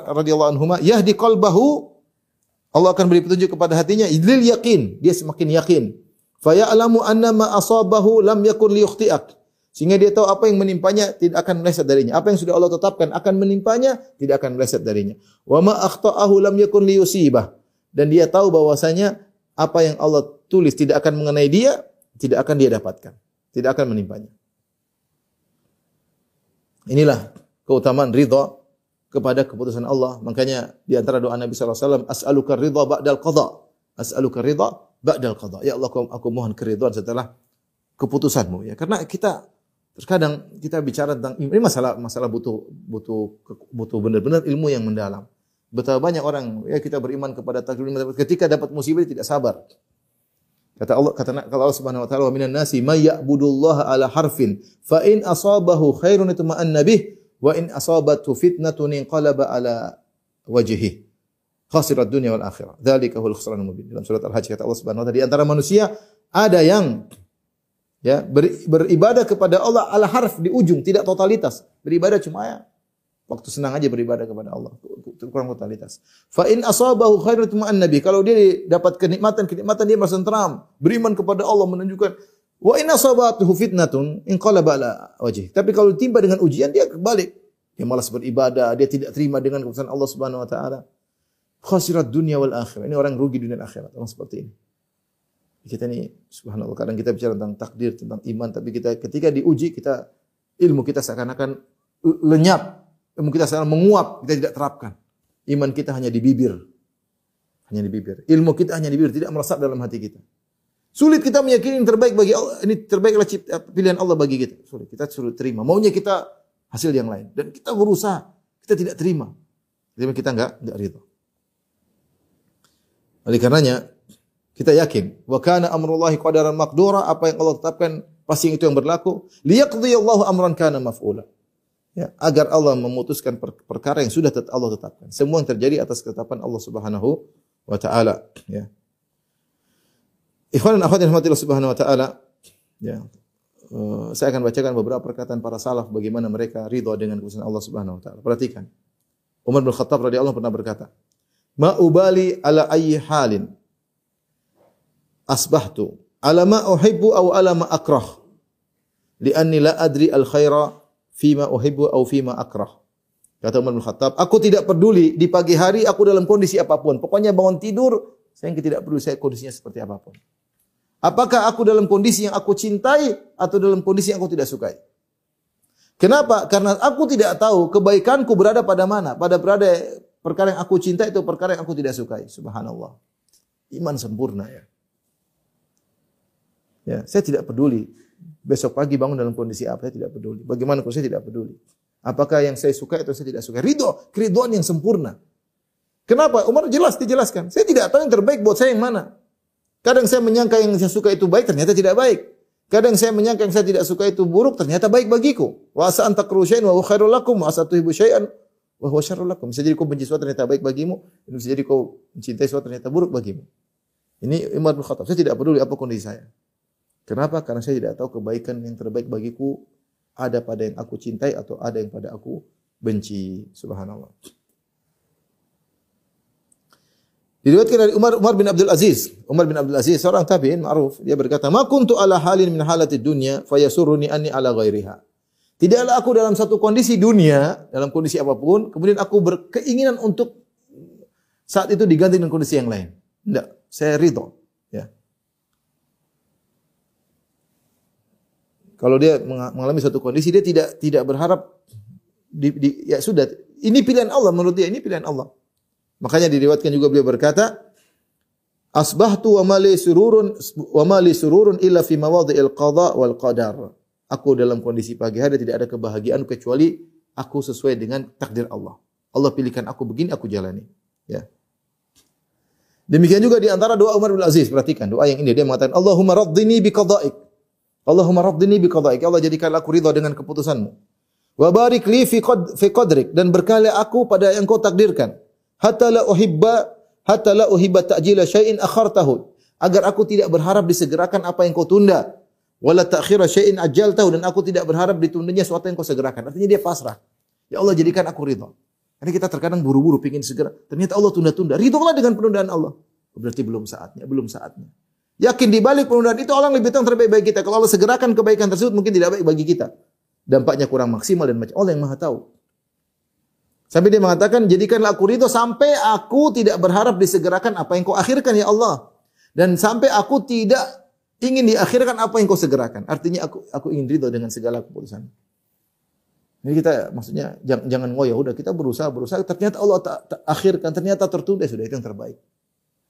radhiyallahu anhu, yahdi qalbahu Allah akan beri petunjuk kepada hatinya lil yakin, dia semakin yakin Faya'lamu anna ma asabahu lam yakun liyukhti'ak. Sehingga dia tahu apa yang menimpanya tidak akan meleset darinya. Apa yang sudah Allah tetapkan akan menimpanya tidak akan meleset darinya. Wa ma akhta'ahu lam yakun liyusibah. Dan dia tahu bahwasanya apa yang Allah tulis tidak akan mengenai dia, tidak akan dia dapatkan. Tidak akan menimpanya. Inilah keutamaan ridha kepada keputusan Allah. Makanya di antara doa Nabi sallallahu alaihi wasallam, as'aluka ridha ba'dal qada. As'aluka ridha ba'dal qada. Ya Allah aku, mohon keridhaan setelah keputusanmu ya. Karena kita terkadang kita bicara tentang ini masalah masalah butuh butuh butuh benar-benar ilmu yang mendalam. Betapa banyak orang ya kita beriman kepada takdir ketika dapat musibah tidak sabar. Kata Allah kata kalau Allah Subhanahu wa taala wa minan nasi may ya'budullaha ala harfin fa in asabahu khairun itma'anna bih wa in asabathu fitnatun inqalaba ala wajhihi khasirat dunia wal akhirah. Dzalika huwal khusranul mubin. Dalam surat Al-Hajj kata Allah Subhanahu wa taala di antara manusia ada yang ya ber, beribadah kepada Allah ala harf di ujung, tidak totalitas. Beribadah cuma ya waktu senang aja beribadah kepada Allah, kurang totalitas. Fa in asabahu khairun nabi. Kalau dia dapat kenikmatan, kenikmatan dia merasa tenteram, beriman kepada Allah menunjukkan wa in asabatuhu fitnatun inqalaba ala wajhi. Tapi kalau timpa dengan ujian dia kebalik. Dia malas beribadah, dia tidak terima dengan keputusan Allah Subhanahu wa taala khasirat dunia wal akhirah. Ini orang rugi dunia akhirat. Orang seperti ini. Kita ini subhanallah kadang kita bicara tentang takdir, tentang iman, tapi kita ketika diuji kita ilmu kita seakan-akan lenyap, ilmu kita seakan menguap, kita tidak terapkan. Iman kita hanya di bibir. Hanya di bibir. Ilmu kita hanya di bibir, tidak meresap dalam hati kita. Sulit kita meyakini yang terbaik bagi Allah, ini terbaiklah pilihan Allah bagi kita. Sulit, kita suruh terima. Maunya kita hasil yang lain. Dan kita berusaha, kita tidak terima. Jadi kita enggak enggak ridho. Oleh karenanya kita yakin wa kana amrullahi qadaran maqdura apa yang Allah tetapkan pasti itu yang berlaku liyaqdiyallahu amran kana maf'ula. Ya, agar Allah memutuskan per perkara yang sudah Allah tetapkan. Semua yang terjadi atas ketetapan Allah Subhanahu wa taala, ya. Ikhwan akhwat yang Allah Subhanahu wa taala, ya. Uh, saya akan bacakan beberapa perkataan para salaf bagaimana mereka ridha dengan keputusan Allah Subhanahu wa taala. Perhatikan. Umar bin Khattab radhiyallahu pernah berkata, "Ma ubali ala ayyi halin asbahtu ala ma uhibbu aw ala ma akrah li'anni la adri al khaira fima uhibbu au fima akrah. Kata Umar bin Khattab, aku tidak peduli di pagi hari aku dalam kondisi apa pun. Pokoknya bangun tidur, saya tidak peduli saya kondisinya seperti apa pun. Apakah aku dalam kondisi yang aku cintai atau dalam kondisi yang aku tidak sukai? Kenapa? Karena aku tidak tahu kebaikanku berada pada mana. Pada berada perkara yang aku cintai itu perkara yang aku tidak sukai. Subhanallah. Iman sempurna ya. Ya, saya tidak peduli besok pagi bangun dalam kondisi apa, saya tidak peduli. Bagaimana saya tidak peduli. Apakah yang saya suka atau saya tidak suka. Ridho, keriduan yang sempurna. Kenapa? Umar jelas dijelaskan. Saya tidak tahu yang terbaik buat saya yang mana. Kadang saya menyangka yang saya suka itu baik, ternyata tidak baik. Kadang saya menyangka yang saya tidak suka itu buruk, ternyata baik bagiku. Wa asa antakru syai'an wa khairul lakum, wa asa tuhibbu syai'an wa huwa. Bisa jadi kau benci sesuatu ternyata baik bagimu, bisa jadi kau mencintai sesuatu ternyata buruk bagimu. Ini Umar bin. Saya tidak peduli apa kondisi saya. Kenapa? Karena saya tidak tahu kebaikan yang terbaik bagiku ada pada yang aku cintai atau ada yang pada aku benci. Subhanallah. Diriwayatkan dari Umar Umar bin Abdul Aziz. Umar bin Abdul Aziz seorang tabi'in ma'ruf. Dia berkata, "Ma kuntu ala halin min halati dunya fayasurruni anni ala ghairiha." Tidaklah aku dalam satu kondisi dunia, dalam kondisi apa pun, kemudian aku berkeinginan untuk saat itu diganti dengan kondisi yang lain. Tidak, saya ridho. Kalau dia mengalami suatu kondisi dia tidak tidak berharap di, di, ya sudah ini pilihan Allah menurut dia ini pilihan Allah. Makanya diriwayatkan juga beliau berkata asbahtu wa mali sururun wa mali sururun illa fi mawadhi'il qada wal qadar. Aku dalam kondisi pagi hari tidak ada kebahagiaan kecuali aku sesuai dengan takdir Allah. Allah pilihkan aku begini aku jalani. Ya. Demikian juga di antara doa Umar bin Aziz, perhatikan doa yang ini dia mengatakan Allahumma raddini bi qada'ik Allahumma raddini bi qada'ik. Ya Allah jadikanlah aku ridha dengan keputusanmu. Wa barik li fi qad fi qadrik dan berkali aku pada yang kau takdirkan. Hatta la uhibba hatta la uhibba ta'jila syai'in akhartahu. Agar aku tidak berharap disegerakan apa yang kau tunda. Wala ta'khira syai'in ajaltahu dan aku tidak berharap ditundanya sesuatu yang kau segerakan. Artinya dia pasrah. Ya Allah jadikan aku ridha. Karena kita terkadang buru-buru pingin segera. Ternyata Allah tunda-tunda. Ridholah dengan penundaan Allah. Berarti belum saatnya, belum saatnya. Yakin di balik penundaan itu Allah lebih tahu terbaik bagi kita. Kalau Allah segerakan kebaikan tersebut mungkin tidak baik bagi kita. Dampaknya kurang maksimal dan macam Allah yang Maha tahu. Sampai dia mengatakan, jadikanlah aku ridho sampai aku tidak berharap disegerakan apa yang kau akhirkan ya Allah. Dan sampai aku tidak ingin diakhirkan apa yang kau segerakan. Artinya aku aku ingin ridho dengan segala keputusan. Jadi kita maksudnya jangan, jangan ngoyo, udah kita berusaha berusaha ternyata Allah tak, tak akhirkan, ternyata tertunda sudah itu yang terbaik.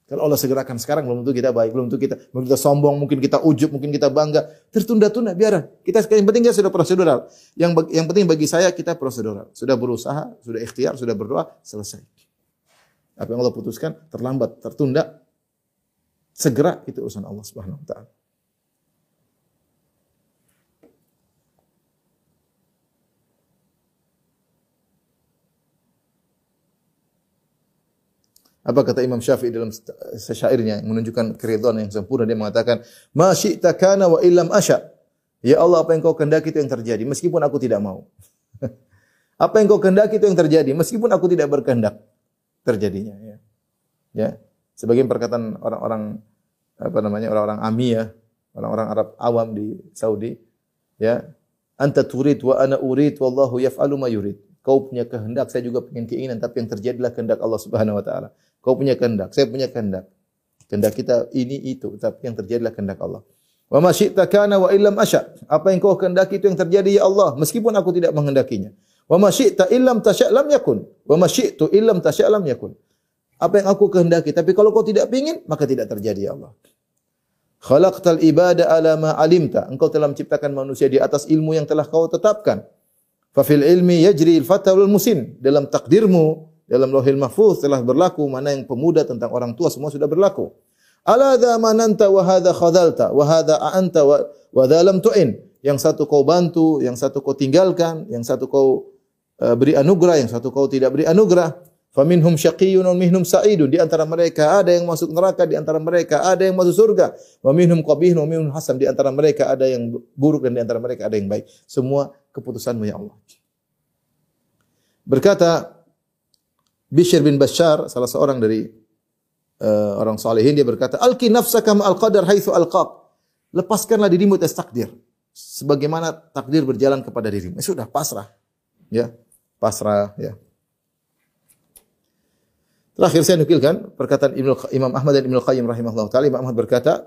Kalau Allah segerakan sekarang belum tentu kita baik, belum tentu kita belum kita sombong, mungkin kita ujub, mungkin kita bangga. Tertunda-tunda biar kita yang penting kita sudah prosedural. Yang yang penting bagi saya kita prosedural. Sudah berusaha, sudah ikhtiar, sudah berdoa, selesai. Apa yang Allah putuskan terlambat, tertunda, segera itu urusan Allah Subhanahu wa taala. Apa kata Imam Syafi'i dalam syairnya menunjukkan keridhaan yang sempurna dia mengatakan, "Ma syi'ta kana wa illam asya." Ya Allah, apa yang kau kehendaki itu yang terjadi meskipun aku tidak mau. apa yang kau kehendaki itu yang terjadi meskipun aku tidak berkehendak terjadinya ya. Ya. Sebagian perkataan orang-orang apa namanya orang-orang Ami ya, orang-orang Arab awam di Saudi ya. Anta turid wa ana urid wallahu yaf'alu ma yurid. Kau punya kehendak, saya juga punya keinginan, tapi yang terjadilah kehendak Allah Subhanahu wa taala. Kau punya kehendak, saya punya kehendak. Kehendak kita ini itu, tapi yang terjadilah kehendak Allah. Wa ma syi'ta kana wa illam asya. Apa yang kau kehendaki itu yang terjadi ya Allah, meskipun aku tidak menghendakinya. Wa ma syi'ta illam tasya' lam yakun. Wa ma syi'tu illam tasya' lam yakun. Apa yang aku kehendaki, tapi kalau kau tidak ingin, maka tidak terjadi ya Allah. Khalaqtal ibada ala ma alimta. Engkau telah menciptakan manusia di atas ilmu yang telah kau tetapkan. Fa fil ilmi yajri al fata wal musin. Dalam takdirmu dalam Lauhil Mahfuz telah berlaku mana yang pemuda tentang orang tua semua sudah berlaku. Ala dha mananta wa hadha khadalta wa hadha a'anta wa, wa lam tu'in. Yang satu kau bantu, yang satu kau tinggalkan, yang satu kau uh, beri anugerah, yang satu kau tidak beri anugerah. Faminhum syaqiyyun wa minhum sa'idun. Di antara mereka ada yang masuk neraka, di antara mereka ada yang masuk surga. Wa minhum qabihun wa minhum hasan. Di antara mereka ada yang buruk dan di antara mereka ada yang baik. Semua keputusanmu ya Allah. Berkata Bishr bin Bashar, salah seorang dari uh, orang salihin dia berkata, "Alqi nafsaka al qadar haitsu alqaq." Lepaskanlah dirimu atas takdir. Sebagaimana takdir berjalan kepada dirimu. Ya sudah pasrah. Ya, pasrah ya. Terakhir saya nukilkan perkataan Imam Ahmad dan Ibnu Qayyim rahimahullah taala. Imam Ahmad berkata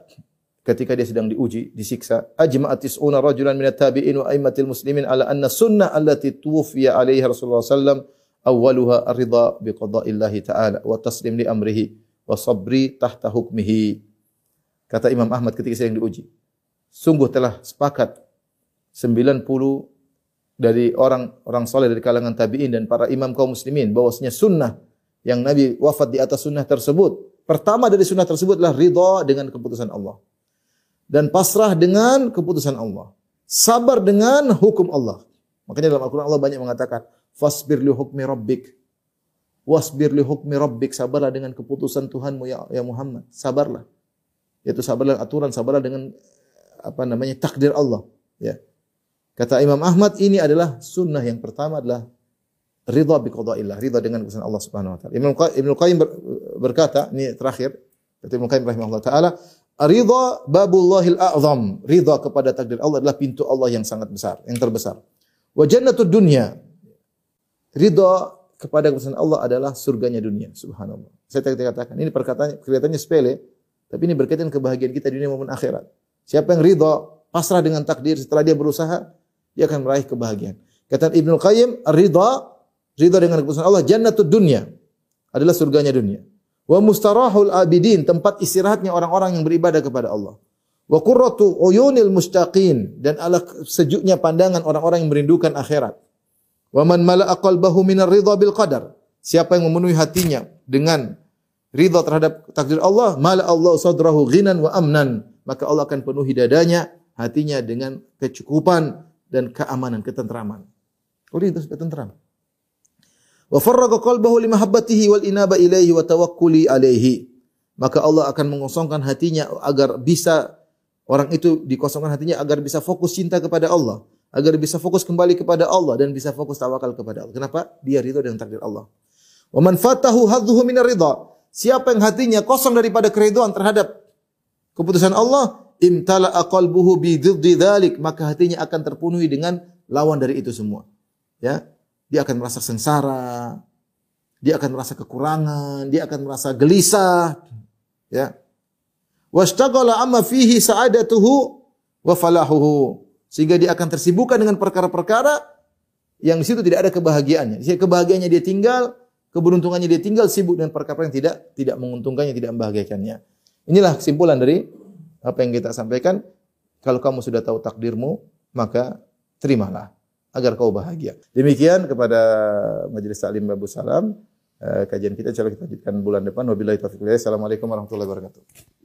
ketika dia sedang diuji, disiksa, ajma'at tis'una rajulan minat tabi'in wa aimmatil muslimin ala anna sunnah allati tuwfiya alaiha Rasulullah sallam awwaluha ar-ridha bi qada'illahi ta'ala wa taslim li amrihi wa sabri tahta hukmihi. Kata Imam Ahmad ketika sedang diuji. Sungguh telah sepakat 90 dari orang orang soleh dari kalangan tabi'in dan para imam kaum muslimin bahwasanya sunnah yang Nabi wafat di atas sunnah tersebut. Pertama dari sunnah tersebut adalah ridha dengan keputusan Allah. Dan pasrah dengan keputusan Allah. Sabar dengan hukum Allah. Makanya dalam Al-Quran Allah banyak mengatakan, Fasbir li hukmi rabbik. Wasbir li hukmi rabbik. Sabarlah dengan keputusan Tuhanmu ya, ya Muhammad. Sabarlah. Yaitu sabarlah aturan, sabarlah dengan apa namanya takdir Allah. Ya. Kata Imam Ahmad ini adalah sunnah yang pertama adalah ridha bi qadaillah, ridha dengan keputusan Allah Subhanahu wa taala. Ibnu Ibnu Qayyim berkata, ini terakhir, kata Ibnu Qayyim rahimahullah taala, ridha babullahil a'zam. Ridha kepada takdir Allah adalah pintu Allah yang sangat besar, yang terbesar. Wa jannatud dunya. Ridha kepada keputusan Allah adalah surganya dunia. Subhanallah. Saya tadi katakan, ini perkataan kelihatannya sepele, tapi ini berkaitan kebahagiaan kita di dunia maupun akhirat. Siapa yang ridha, pasrah dengan takdir setelah dia berusaha, dia akan meraih kebahagiaan. Kata Ibnu Qayyim, ridha Ridha dengan keputusan Allah, jannatud dunia adalah surganya dunia. Wa mustarahul abidin, tempat istirahatnya orang-orang yang beribadah kepada Allah. Wa qurratu uyunil mustaqin dan ala sejuknya pandangan orang-orang yang merindukan akhirat. Wa man mala'a qalbahu minar ridha bil qadar. Siapa yang memenuhi hatinya dengan ridha terhadap takdir Allah, mala Allah sadrahu ghinan wa amnan, maka Allah akan penuhi dadanya, hatinya dengan kecukupan dan keamanan, ketentraman. Oh, itu sudah tentram. Wa farraqa qalbahu li mahabbatihi wal inaba ilaihi wa tawakkuli alaihi. Maka Allah akan mengosongkan hatinya agar bisa orang itu dikosongkan hatinya agar bisa fokus cinta kepada Allah, agar bisa fokus kembali kepada Allah dan bisa fokus tawakal kepada Allah. Kenapa? Dia ridho dengan takdir Allah. Wa man fatahu minar ridha. Siapa yang hatinya kosong daripada keridhaan terhadap keputusan Allah, imtala qalbuhu bi maka hatinya akan terpenuhi dengan lawan dari itu semua. Ya, dia akan merasa sengsara, dia akan merasa kekurangan, dia akan merasa gelisah, ya. Washtaghala amma fihi sa'adatuhu wa falahuhu. Sehingga dia akan tersibukkan dengan perkara-perkara yang di situ tidak ada kebahagiaannya. Sehingga kebahagiaannya dia tinggal, keberuntungannya dia tinggal sibuk dengan perkara yang tidak tidak menguntungkannya, tidak membahagiakannya. Inilah kesimpulan dari apa yang kita sampaikan. Kalau kamu sudah tahu takdirmu, maka terimalah agar kau bahagia. Demikian kepada Majelis Taklim Babu Salam. Eh, kajian kita insya kita lanjutkan bulan depan. Wabillahi taufiq Assalamualaikum warahmatullahi wabarakatuh.